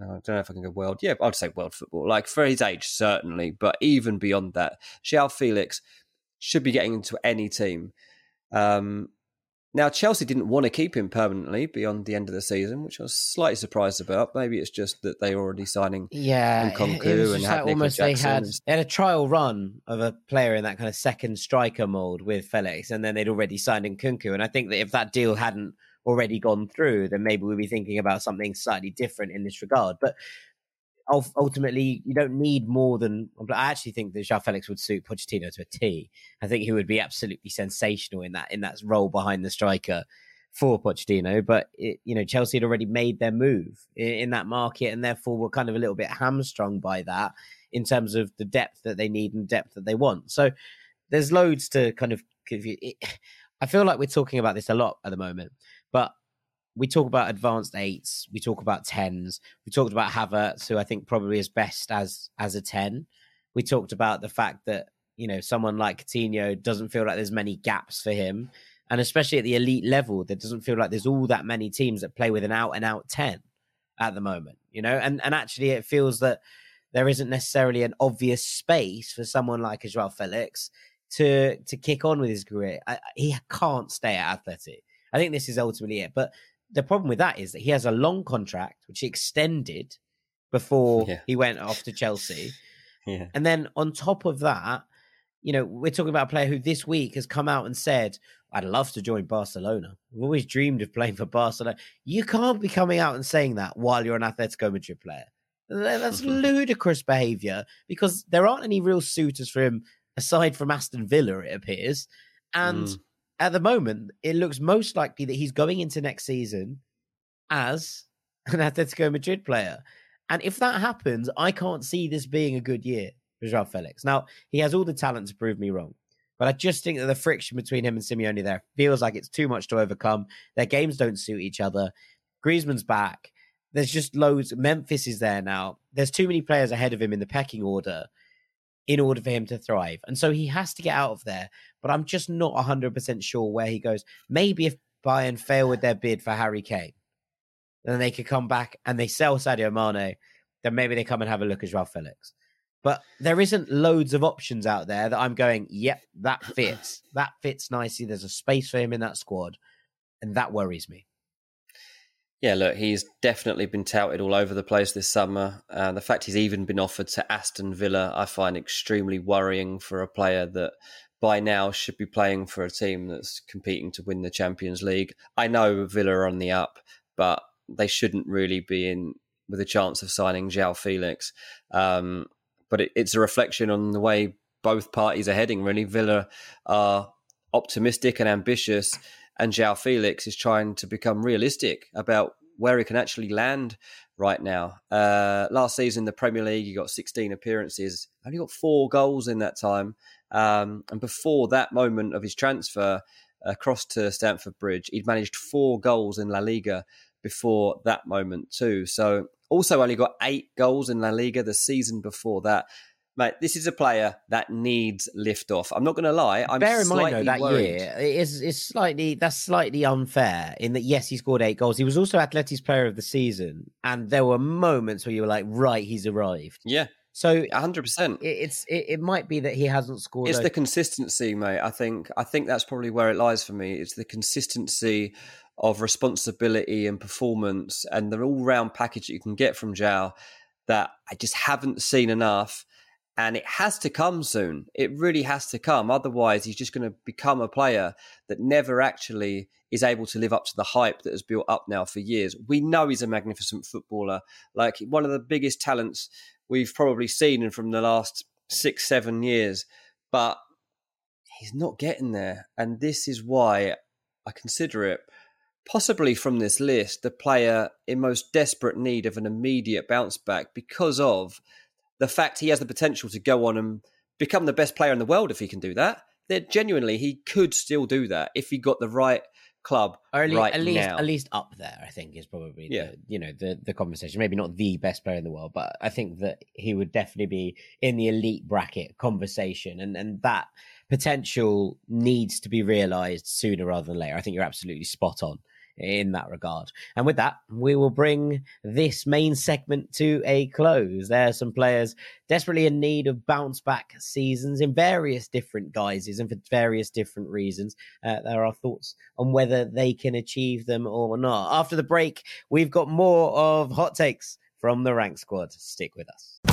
I don't know if I can go world. Yeah, I'd say world football. Like for his age, certainly. But even beyond that, Joao Felix should be getting into any team. Um, now, Chelsea didn't want to keep him permanently beyond the end of the season, which I was slightly surprised about. Maybe it's just that they were already signing yeah, Nkunku and like almost they had they had a trial run of a player in that kind of second striker mold with Felix, and then they'd already signed Nkunku. And I think that if that deal hadn't already gone through, then maybe we'd be thinking about something slightly different in this regard. But ultimately you don't need more than. I actually think that Joao Felix would suit Pochettino to a T. I think he would be absolutely sensational in that in that role behind the striker for Pochettino. But it, you know, Chelsea had already made their move in, in, that market, and therefore were kind of a little bit hamstrung by that in terms of the depth that they need and depth that they want. So there's loads to kind of. give you I feel like we're talking about this a lot at the moment, but we talk about advanced eights, we talk about tens, we talked about Havertz, who I think probably is best as as a ten. We talked about the fact that you know someone like Coutinho doesn't feel like there's many gaps for him, and especially at the elite level, there doesn't feel like there's all that many teams that play with an out and out ten at the moment. You know, and and actually it feels that there isn't necessarily an obvious space for someone like Joao Felix to to kick on with his career. I, he can't stay at Atleti. I think this is ultimately it. But the problem with that is that he has a long contract, which he extended before <laughs> yeah. he went off to Chelsea. <laughs> Yeah. And then on top of that, you know, we're talking about a player who this week has come out and said, I'd love to join Barcelona. I've always dreamed of playing for Barcelona. You can't be coming out and saying that while you're an Atletico Madrid player. That's <laughs> ludicrous behavior because there aren't any real suitors for him aside from Aston Villa, it appears. And mm at the moment, it looks most likely that he's going into next season as <laughs> an Atletico Madrid player. And if that happens, I can't see this being a good year for Joao Felix. Now, he has all the talent to prove me wrong. But I just think that the friction between him and Simeone there feels like it's too much to overcome. Their games don't suit each other. Griezmann's back. There's just loads. Memphis is there now. There's too many players ahead of him in the pecking order in order for him to thrive. And so he has to get out of there. But I'm just not 100% sure where he goes. Maybe if Bayern fail with their bid for Harry Kane, then they could come back and they sell Sadio Mane, then maybe they come and have a look at Joao Felix. But there isn't loads of options out there that I'm going, yep, that fits. that fits nicely. There's a space for him in that squad. And that worries me. Yeah, look, he's definitely been touted all over the place this summer. Uh, the fact he's even been offered to Aston Villa, I find extremely worrying for a player that by now should be playing for a team that's competing to win the Champions League. I know Villa are on the up, but they shouldn't really be in with a chance of signing Joao Felix. Um, but it, it's a reflection on the way both parties are heading, really. Villa are optimistic and ambitious and Joao Felix is trying to become realistic about where he can actually land right now. Uh, last season, the Premier League, he got 16 appearances, only got four goals in that time. Um, and before that moment of his transfer across to Stamford Bridge, he'd managed four goals in La Liga before that moment too. So also only got eight goals in La Liga the season before that. Mate, this is a player that needs lift off. I'm not going to lie. I'm Bear in mind, though, that worried. year it is it's slightly that's slightly unfair in that yes, he scored eight goals. He was also Atleti's Player of the Season, and there were moments where you were like, right, he's arrived. Yeah. So 100. percent It's it, it, might be that he hasn't scored. It's the consistency, mate. I think I think that's probably where it lies for me. It's the consistency of responsibility and performance, and the all round package that you can get from Joao that I just haven't seen enough and it has to come soon. It really has to come. Otherwise, he's just going to become a player that never actually is able to live up to the hype that has built up now for years. We know he's a magnificent footballer, like one of the biggest talents we've probably seen from the last six, seven years, but he's not getting there. And this is why I consider it possibly from this list the player in most desperate need of an immediate bounce back because of the fact he has the potential to go on and become the best player in the world if he can do that. That genuinely he could still do that if he got the right club or at least, right at least, now. At least up there, I think is probably yeah. the, you know the the conversation. Maybe not the best player in the world, but I think that he would definitely be in the elite bracket conversation, and and that potential needs to be realised sooner rather than later. I think you're absolutely spot on in that regard. And with that, we will bring this main segment to a close. There are some players desperately in need of bounce back seasons in various different guises and for various different reasons. Uh, there are thoughts on whether they can achieve them or not. After the break, we've got more of hot takes from the rank squad. Stick with us.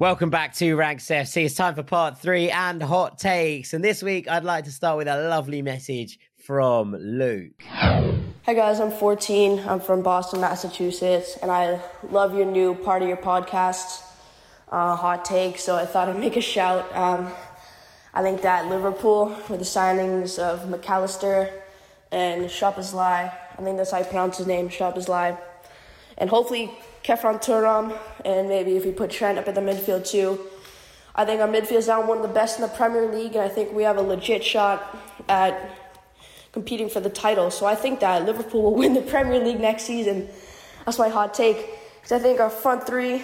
Welcome back to Ranks FC. It's time for part three and hot takes. And this week, I'd like to start with a lovely message from Luke. Hi, guys. I'm 14. I'm from Boston, Massachusetts. And I love your new part of your podcast, uh, Hot Take. So I thought I'd make a shout. Um, I think that Liverpool, with the signings of Mac Allister and Szoboszlai, I think that's how you pronounce his name, Szoboszlai. And hopefully Khéphren Thuram, and maybe if we put Trent up in the midfield too. I think our midfield is now one of the best in the Premier League, and I think we have a legit shot at competing for the title. So I think that Liverpool will win the Premier League next season. That's my hot take. Because I think our front three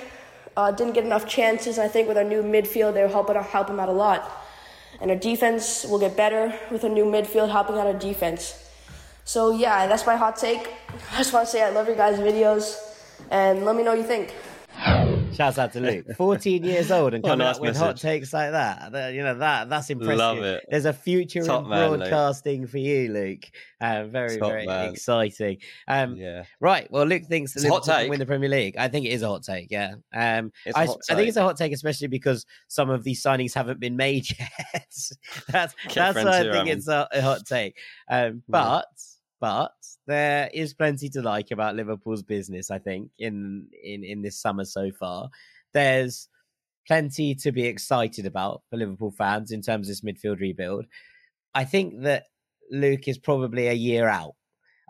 uh, didn't get enough chances. I think with our new midfield, they're helping help them out a lot. And our defense will get better with a new midfield helping out our defense. So yeah, that's my hot take. <laughs> I just want to say I love your guys' videos and let me know what you think. Shouts out to Luke, 14 years <laughs> old and coming up with message. hot takes like that. You know that that's impressive. Love it. There's a future Top in man, broadcasting Luke. for you, Luke. Uh, very Top very man. exciting. Um, yeah. Right. Well, Luke thinks that Liverpool can win the Premier League. I think it is a hot take. Yeah. Um, I, I, think it's a hot take, especially because some of these signings haven't been made <laughs> yet. that's that's why I think it's a, a, hot take. Um, but. Yeah but there is plenty to like about Liverpool's business. I think in in in this summer so far, there's plenty to be excited about for Liverpool fans in terms of this midfield rebuild. I think that Luke is probably a year out.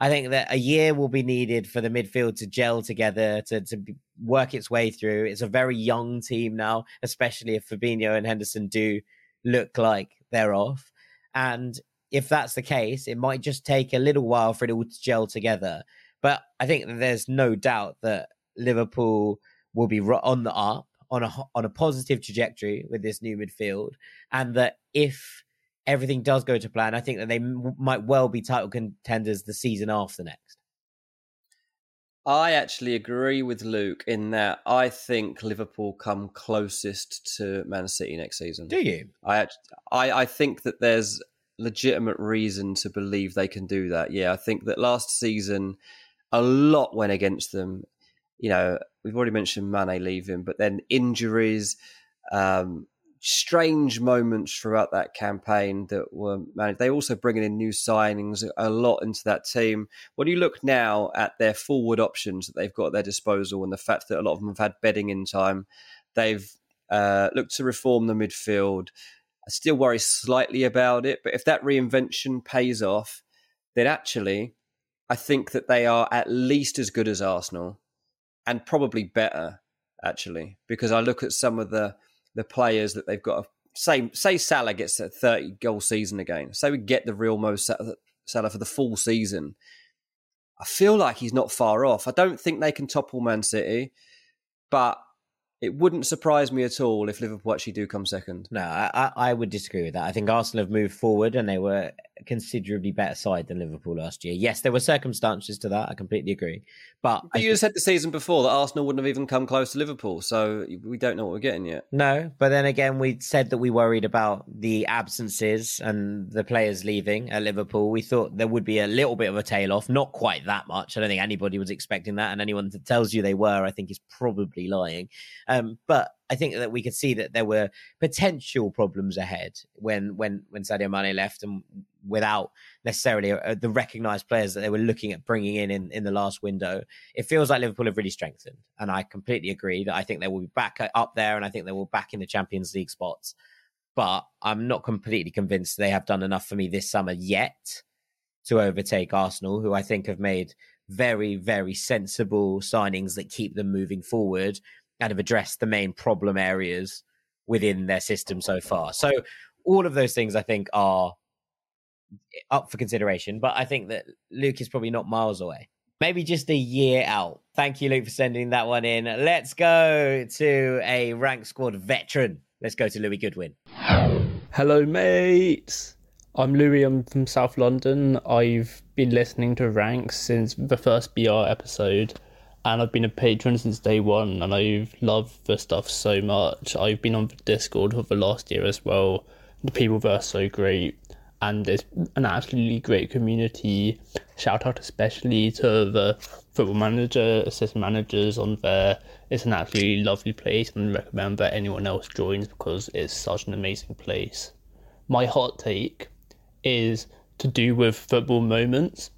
I think that a year will be needed for the midfield to gel together, to, to work its way through. It's a very young team now, especially if Fabinho and Henderson do look like they're off. And if that's the case, it might just take a little while for it all to gel together. But I think that there's no doubt that Liverpool will be on the up, on a on a positive trajectory with this new midfield, and that if everything does go to plan, I think that they m- might well be title contenders the season after next. I actually agree with Luke in that I think Liverpool come closest to Man City next season. Do you? I I, I think that there's legitimate reason to believe they can do that. Yeah, I think that last season a lot went against them. You know, we've already mentioned Mane leaving, but then injuries, um, strange moments throughout that campaign that were managed. They also bringing in new signings a lot into that team. When you look now at their forward options that they've got at their disposal and the fact that a lot of them have had bedding in time, they've uh, looked to reform the midfield. I still worry slightly about it, but if that reinvention pays off, then actually, I think that they are at least as good as Arsenal and probably better, actually, because I look at some of the the players that they've got. Say, say Salah gets a 30 goal season again. Say we get the real Mo Salah for the full season. I feel like he's not far off. I don't think they can topple Man City, but it wouldn't surprise me at all if Liverpool actually do come second. No, I, I would disagree with that. I think Arsenal have moved forward and they were considerably better side than Liverpool last year. Yes, there were circumstances to that. I completely agree. But, but you said the season before that Arsenal wouldn't have even come close to Liverpool, so we don't know what we're getting yet. No, but then again, we said that we worried about the absences and the players leaving at Liverpool. We thought there would be a little bit of a tail off, not quite that much. I don't think anybody was expecting that, and anyone that tells you they were, I think, is probably lying. Um, but I think that we could see that there were potential problems ahead when when when Sadio Mane left and without necessarily uh, the recognised players that they were looking at bringing in, in in the last window. It feels like Liverpool have really strengthened, and I completely agree that I think they will be back uh, up there, and I think they will be back in the Champions League spots. But I'm not completely convinced they have done enough for me this summer yet to overtake Arsenal, who I think have made very, very sensible signings that keep them moving forward and have addressed the main problem areas within their system so far. So all of those things I think are up for consideration, but I think that Luke is probably not miles away. Maybe just a year out. Thank you, Luke, for sending that one in. Let's go to a rank squad veteran. Let's go to Louis Goodwin. Hello, mates. I'm Louis. I'm from South London. I've been listening to Ranks since the first BR episode and I've been a patron since day one, and I've loved the stuff so much. I've been on the Discord for the last year as well. The people there are so great, and it's an absolutely great community. Shout out especially to the football manager, assistant managers on there. It's an absolutely lovely place, and I recommend that anyone else joins because it's such an amazing place. My hot take is to do with football moments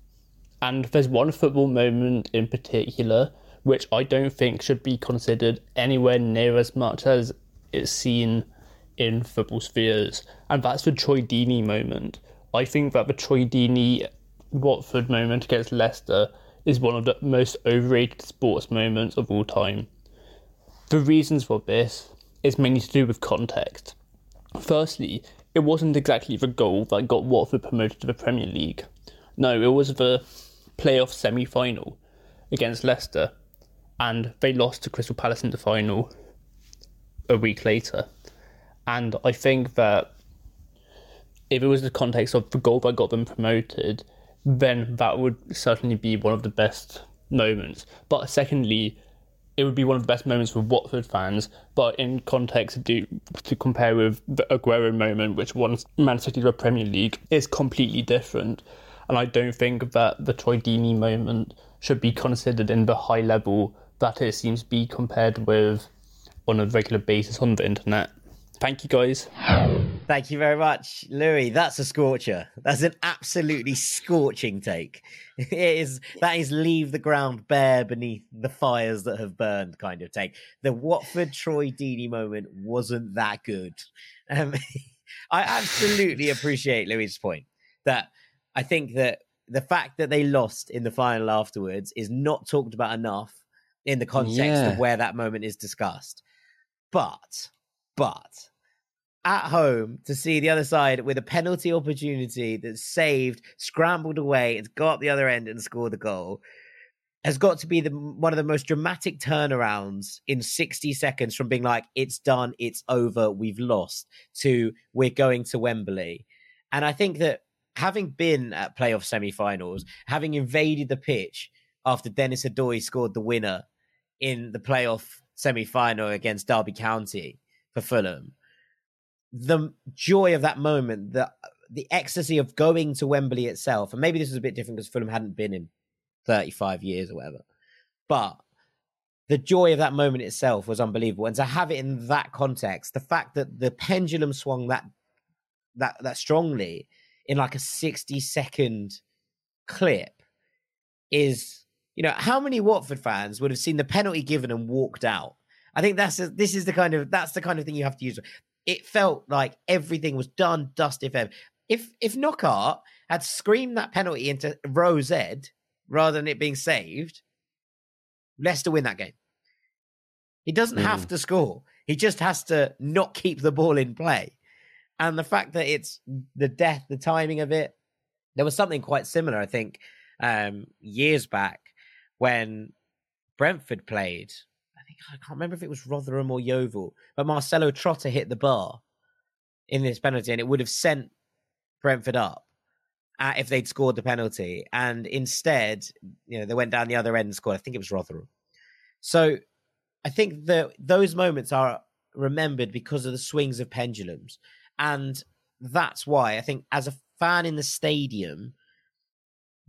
and there's one football moment in particular which I don't think should be considered anywhere near as much as it's seen in football spheres, and that's the Troy Deeney moment. I think that the Troy Deeney Watford moment against Leicester is one of the most overrated sports moments of all time. The reasons for this is mainly to do with context. Firstly, it wasn't exactly the goal that got Watford promoted to the Premier League. No, it was the playoff semi final against Leicester, and they lost to Crystal Palace in the final a week later. And I think that if it was the context of the goal that got them promoted, then that would certainly be one of the best moments. But secondly, it would be one of the best moments for Watford fans. But in context, to, to compare with the Aguero moment, which won Man City the Premier League, is completely different and I don't think that the Troy Deeney moment should be considered in the high level that it seems to be compared with on a regular basis on the internet. Thank you, guys. Thank you very much, Louis. That's a scorcher. That's an absolutely scorching take. <laughs> It is that is leave the ground bare beneath the fires that have burned kind of take. The Watford Troy Deeney moment wasn't that good. Um, <laughs> I absolutely appreciate Louis's point that I think that the fact that they lost in the final afterwards is not talked about enough in the context yeah. of where that moment is discussed. But, but at home to see the other side with a penalty opportunity that's saved, scrambled away, it's got the other end and scored the goal has got to be the one of the most dramatic turnarounds in 60 seconds from being like it's done it's over we've lost to we're going to Wembley and I think that having been at playoff semi-finals, having invaded the pitch after Dennis Odoi scored the winner in the playoff semi-final against Derby County for Fulham, the joy of that moment, the the ecstasy of going to Wembley itself, and maybe this was a bit different because Fulham hadn't been in 35 years or whatever, but the joy of that moment itself was unbelievable. And to have it in that context, the fact that the pendulum swung that that that strongly in like a 60 second clip is you know how many Watford fans would have seen the penalty given and walked out? I think that's a, this is the kind of that's the kind of thing you have to use. It felt like everything was done dust if ever if if Knockaert had screamed that penalty into row Z rather than it being saved Leicester win that game. He doesn't mm. have to score. He just has to not keep the ball in play and the fact that it's the death, the timing of it. There was something quite similar, I think, um, years back when Brentford played. I think I can't remember if it was Rotherham or Yeovil, but Marcello Trotta hit the bar in this penalty, and it would have sent Brentford up. uh, if they'd scored the penalty, and instead, you know, they went down the other end and scored. I think it was Rotherham. So I think that those moments are remembered because of the swings of pendulums, and that's why I think as a fan in the stadium,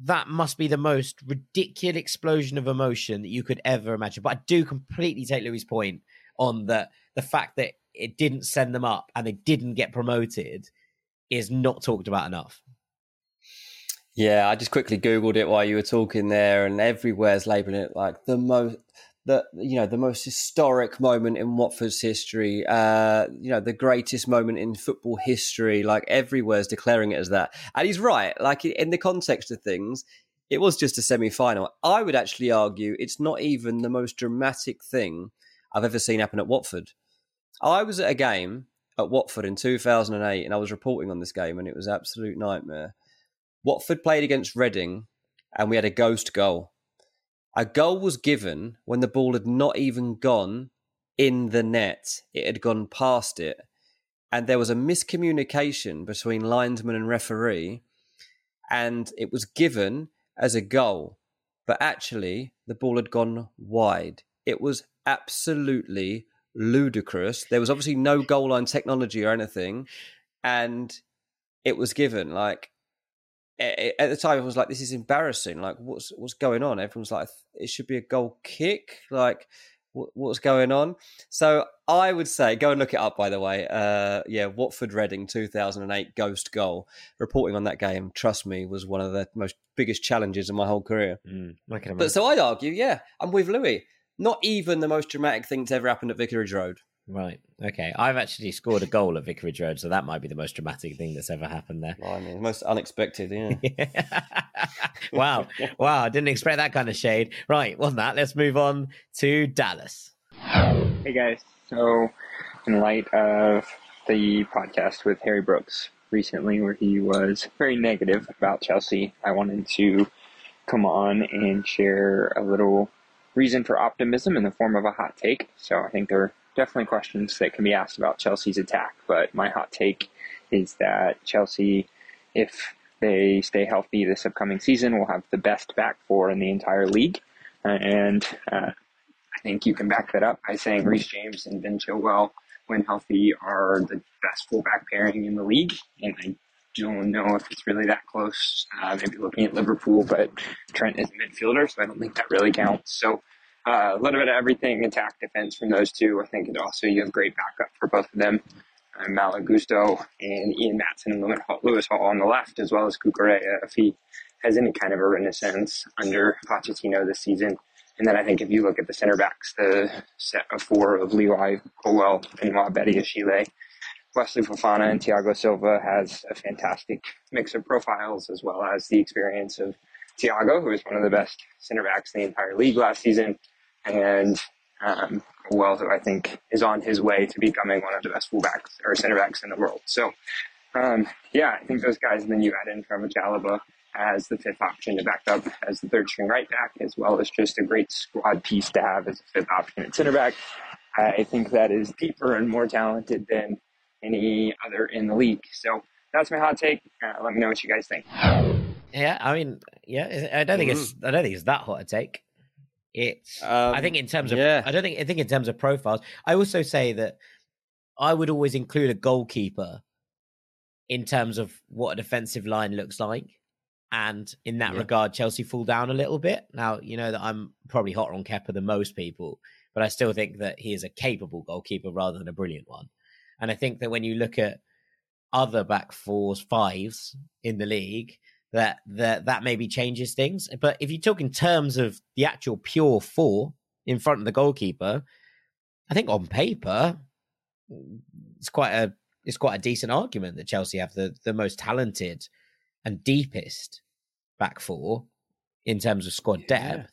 that must be the most ridiculous explosion of emotion that you could ever imagine. But I do completely take Louis' point on the the fact that it didn't send them up and they didn't get promoted is not talked about enough. Yeah, I just quickly googled it while you were talking there, and everywhere's labelling it like the most the you know the most historic moment in Watford's history, uh, you know the greatest moment in football history. Like everywhere's declaring it as that, and he's right. Like in the context of things, it was just a semi-final. I would actually argue it's not even the most dramatic thing I've ever seen happen at Watford. I was at a game at Watford in 2008, and I was reporting on this game, and it was absolute nightmare. Watford played against Reading, and we had a ghost goal. A goal was given when the ball had not even gone in the net, it had gone past it. And there was a miscommunication between linesman and referee, and it was given as a goal. But actually, the ball had gone wide. It was absolutely ludicrous. There was obviously no goal line technology or anything, and it was given. Like at the time, it was like, "This is embarrassing. Like, what's what's going on?" Everyone's like, "It should be a goal kick." Like, what's going on? So I would say, go and look it up. By the way, uh, yeah, Watford Reading, two thousand and eight ghost goal. Reporting on that game, trust me, was one of the most biggest challenges in my whole career. Mm, but so I'd argue, yeah, I'm with Louis. Not even the most dramatic thing to ever happen at Vicarage Road. Right. Okay. I've actually scored a goal at Vicarage Road, so that might be the most dramatic thing that's ever happened there. Well, I mean, most unexpected, <laughs> yeah. wow. wow. I didn't expect that kind of shade. Right. On that, let's move on to Dallas. Hey, guys. So, in light of the podcast with Harry Brooks recently, where he was very negative about Chelsea, I wanted to come on and share a little reason for optimism in the form of a hot take. So, I think there definitely questions that can be asked about Chelsea's attack, but my hot take is that Chelsea, if they stay healthy this upcoming season, will have the best back four in the entire league. Uh, and uh, I think you can back that up by saying Reece James and Ben Chilwell, when healthy, are the best fullback pairing in the league. And I don't know if it's really that close. Uh, maybe looking at Liverpool, but Trent is a midfielder, so I don't think that really counts. So uh, a little bit of everything, attack, defense from those two. I think also you have great backup for both of them. Uh, Malo Gusto and Ian Maatsen and Lewis Hall on the left, as well as Cucurella if he has any kind of a renaissance under Pochettino this season. And then I think if you look at the center backs, the set of four of Levi, Colwill, Benoit Badiashile, Wesley Fofana and Thiago Silva has a fantastic mix of profiles as well as the experience of Thiago, who was one of the best center backs in the entire league last season, and um, Well, who I think is on his way to becoming one of the best fullbacks or center backs in the world. So, um, yeah, I think those guys. And then you add in Trevoh Chalobah as the fifth option to back up as the third string right back, as well as just a great squad piece to have as a fifth option at center back. I think that is deeper and more talented than any other in the league. So that's my hot take. Uh, let me know what you guys think. Yeah, I mean, yeah, I don't think mm. it's I don't think it's that hot a take. It's um, I think in terms of yeah. I don't think I think in terms of profiles. I also say that I would always include a goalkeeper in terms of what a defensive line looks like. And in that yeah. regard, Chelsea fall down a little bit. Now, you know that I'm probably hotter on Kepa than most people, but I still think that he is a capable goalkeeper rather than a brilliant one. And I think that when you look at other back fours, fives in the league, that that that maybe changes things. But if you talk in terms of the actual pure four in front of the goalkeeper, I think on paper it's quite a it's quite a decent argument that Chelsea have the the most talented and deepest back four in terms of squad depth.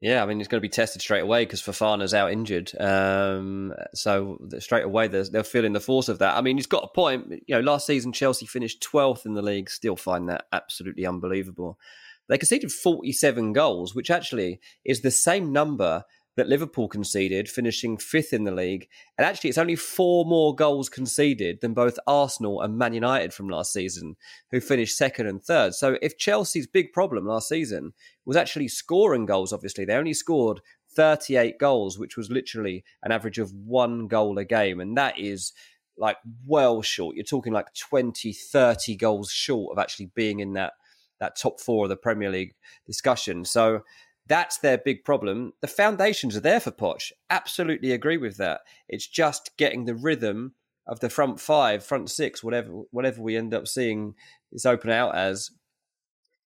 Yeah, I mean, it's going to be tested straight away because Fofana's out injured. Um, so straight away, they're, feeling the force of that. I mean, he's got a point. You know, last season, Chelsea finished 12th in the league. Still find that absolutely unbelievable. They conceded 47 goals, which actually is the same number that Liverpool conceded, finishing fifth in the league. And actually, it's only four more goals conceded than both Arsenal and Man United from last season, who finished second and third. So if Chelsea's big problem last season was actually scoring goals, obviously, they only scored 38 goals, which was literally an average of one goal a game. And that is like well short. You're talking like 20, 30 goals short of actually being in that that top four of the Premier League discussion. So that's their big problem. The foundations are there for Poch. Absolutely agree with that. It's just getting the rhythm of the front five, front six, whatever whatever we end up seeing this open out as,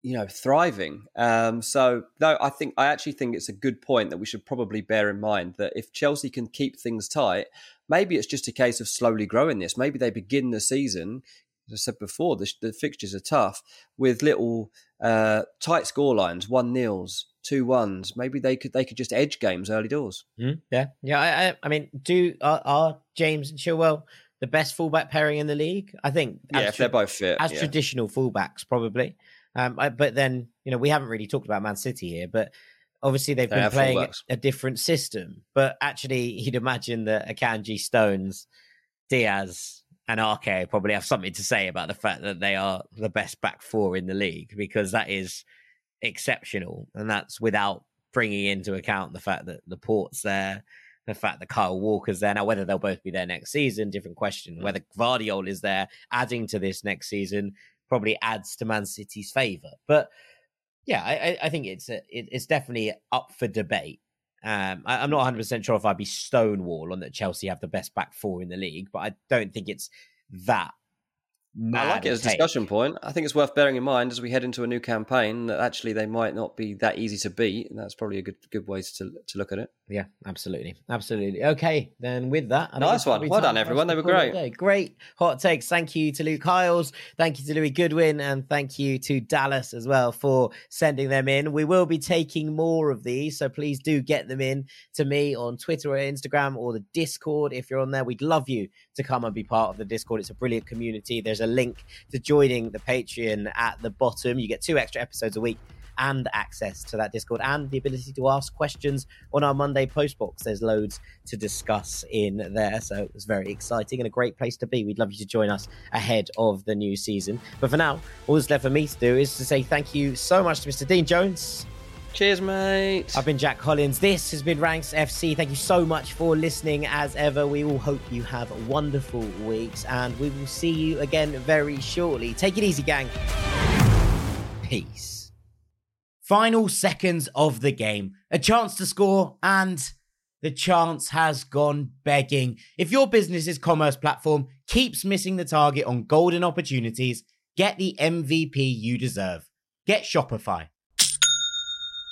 you know, thriving. Um, so no, I think I actually think it's a good point that we should probably bear in mind that if Chelsea can keep things tight, maybe it's just a case of slowly growing this. Maybe they begin the season as I said before, the, the fixtures are tough with little uh, tight score lines, one nils, two ones. Maybe they could they could just edge games early doors. Mm, yeah, yeah. I, I, I mean, do are, are, James and Chilwell the best fullback pairing in the league? I think. Yeah, if they're both fit, as yeah. traditional fullbacks, probably. Um, I, but then you know we haven't really talked about Man City here, but obviously they've they been playing fullbacks. a different system. But actually, <laughs> you'd imagine that Akanji, Stones, Dias, and Ake probably have something to say about the fact that they are the best back four in the league because that is exceptional, and that's without bringing into account the fact that Laporte's there, the fact that Kyle Walker's there. Now, whether they'll both be there next season, different question. Mm. Whether Gvardiol is there, adding to this next season, probably adds to Man City's favour. But yeah, I, I think it's a, it, it's definitely up for debate. Um, I, am not 100 percent sure if I'd be stonewall on that Chelsea have the best back four in the league, but I don't think it's that I like it as a discussion point. I think it's worth bearing in mind as we head into a new campaign that actually they might not be that easy to beat, and that's probably a good good way to to look at it. Yeah, absolutely, absolutely. Okay, then with that, I nice one. Well done, everyone. They were great. Great hot takes. Thank you to Luke Hiles. Thank you to Louis Goodwin, and thank you to Dallas as well for sending them in. We will be taking more of these, so please do get them in to me on Twitter or Instagram or the Discord if you're on there. We'd love you to come and be part of the Discord. It's a brilliant community. There's a link to joining the Patreon at the bottom. You get two extra episodes a week and access to that Discord and the ability to ask questions on our Monday post box. There's loads to discuss in there. So it's very exciting and a great place to be. We'd love you to join us ahead of the new season. But for now, all that's left for me to do is to say thank you so much to Mr. Dean Jones. Cheers, mate. I've been Jack Collins. This has been Ranks FC. Thank you so much for listening. As ever, we all hope you have wonderful weeks and we will see you again very shortly. Take it easy, gang. Peace. Final seconds of the game. A chance to score and the chance has gone begging. If your business's commerce platform keeps missing the target on golden opportunities, get the MVP you deserve. Get Shopify.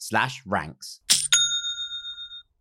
slash ranks.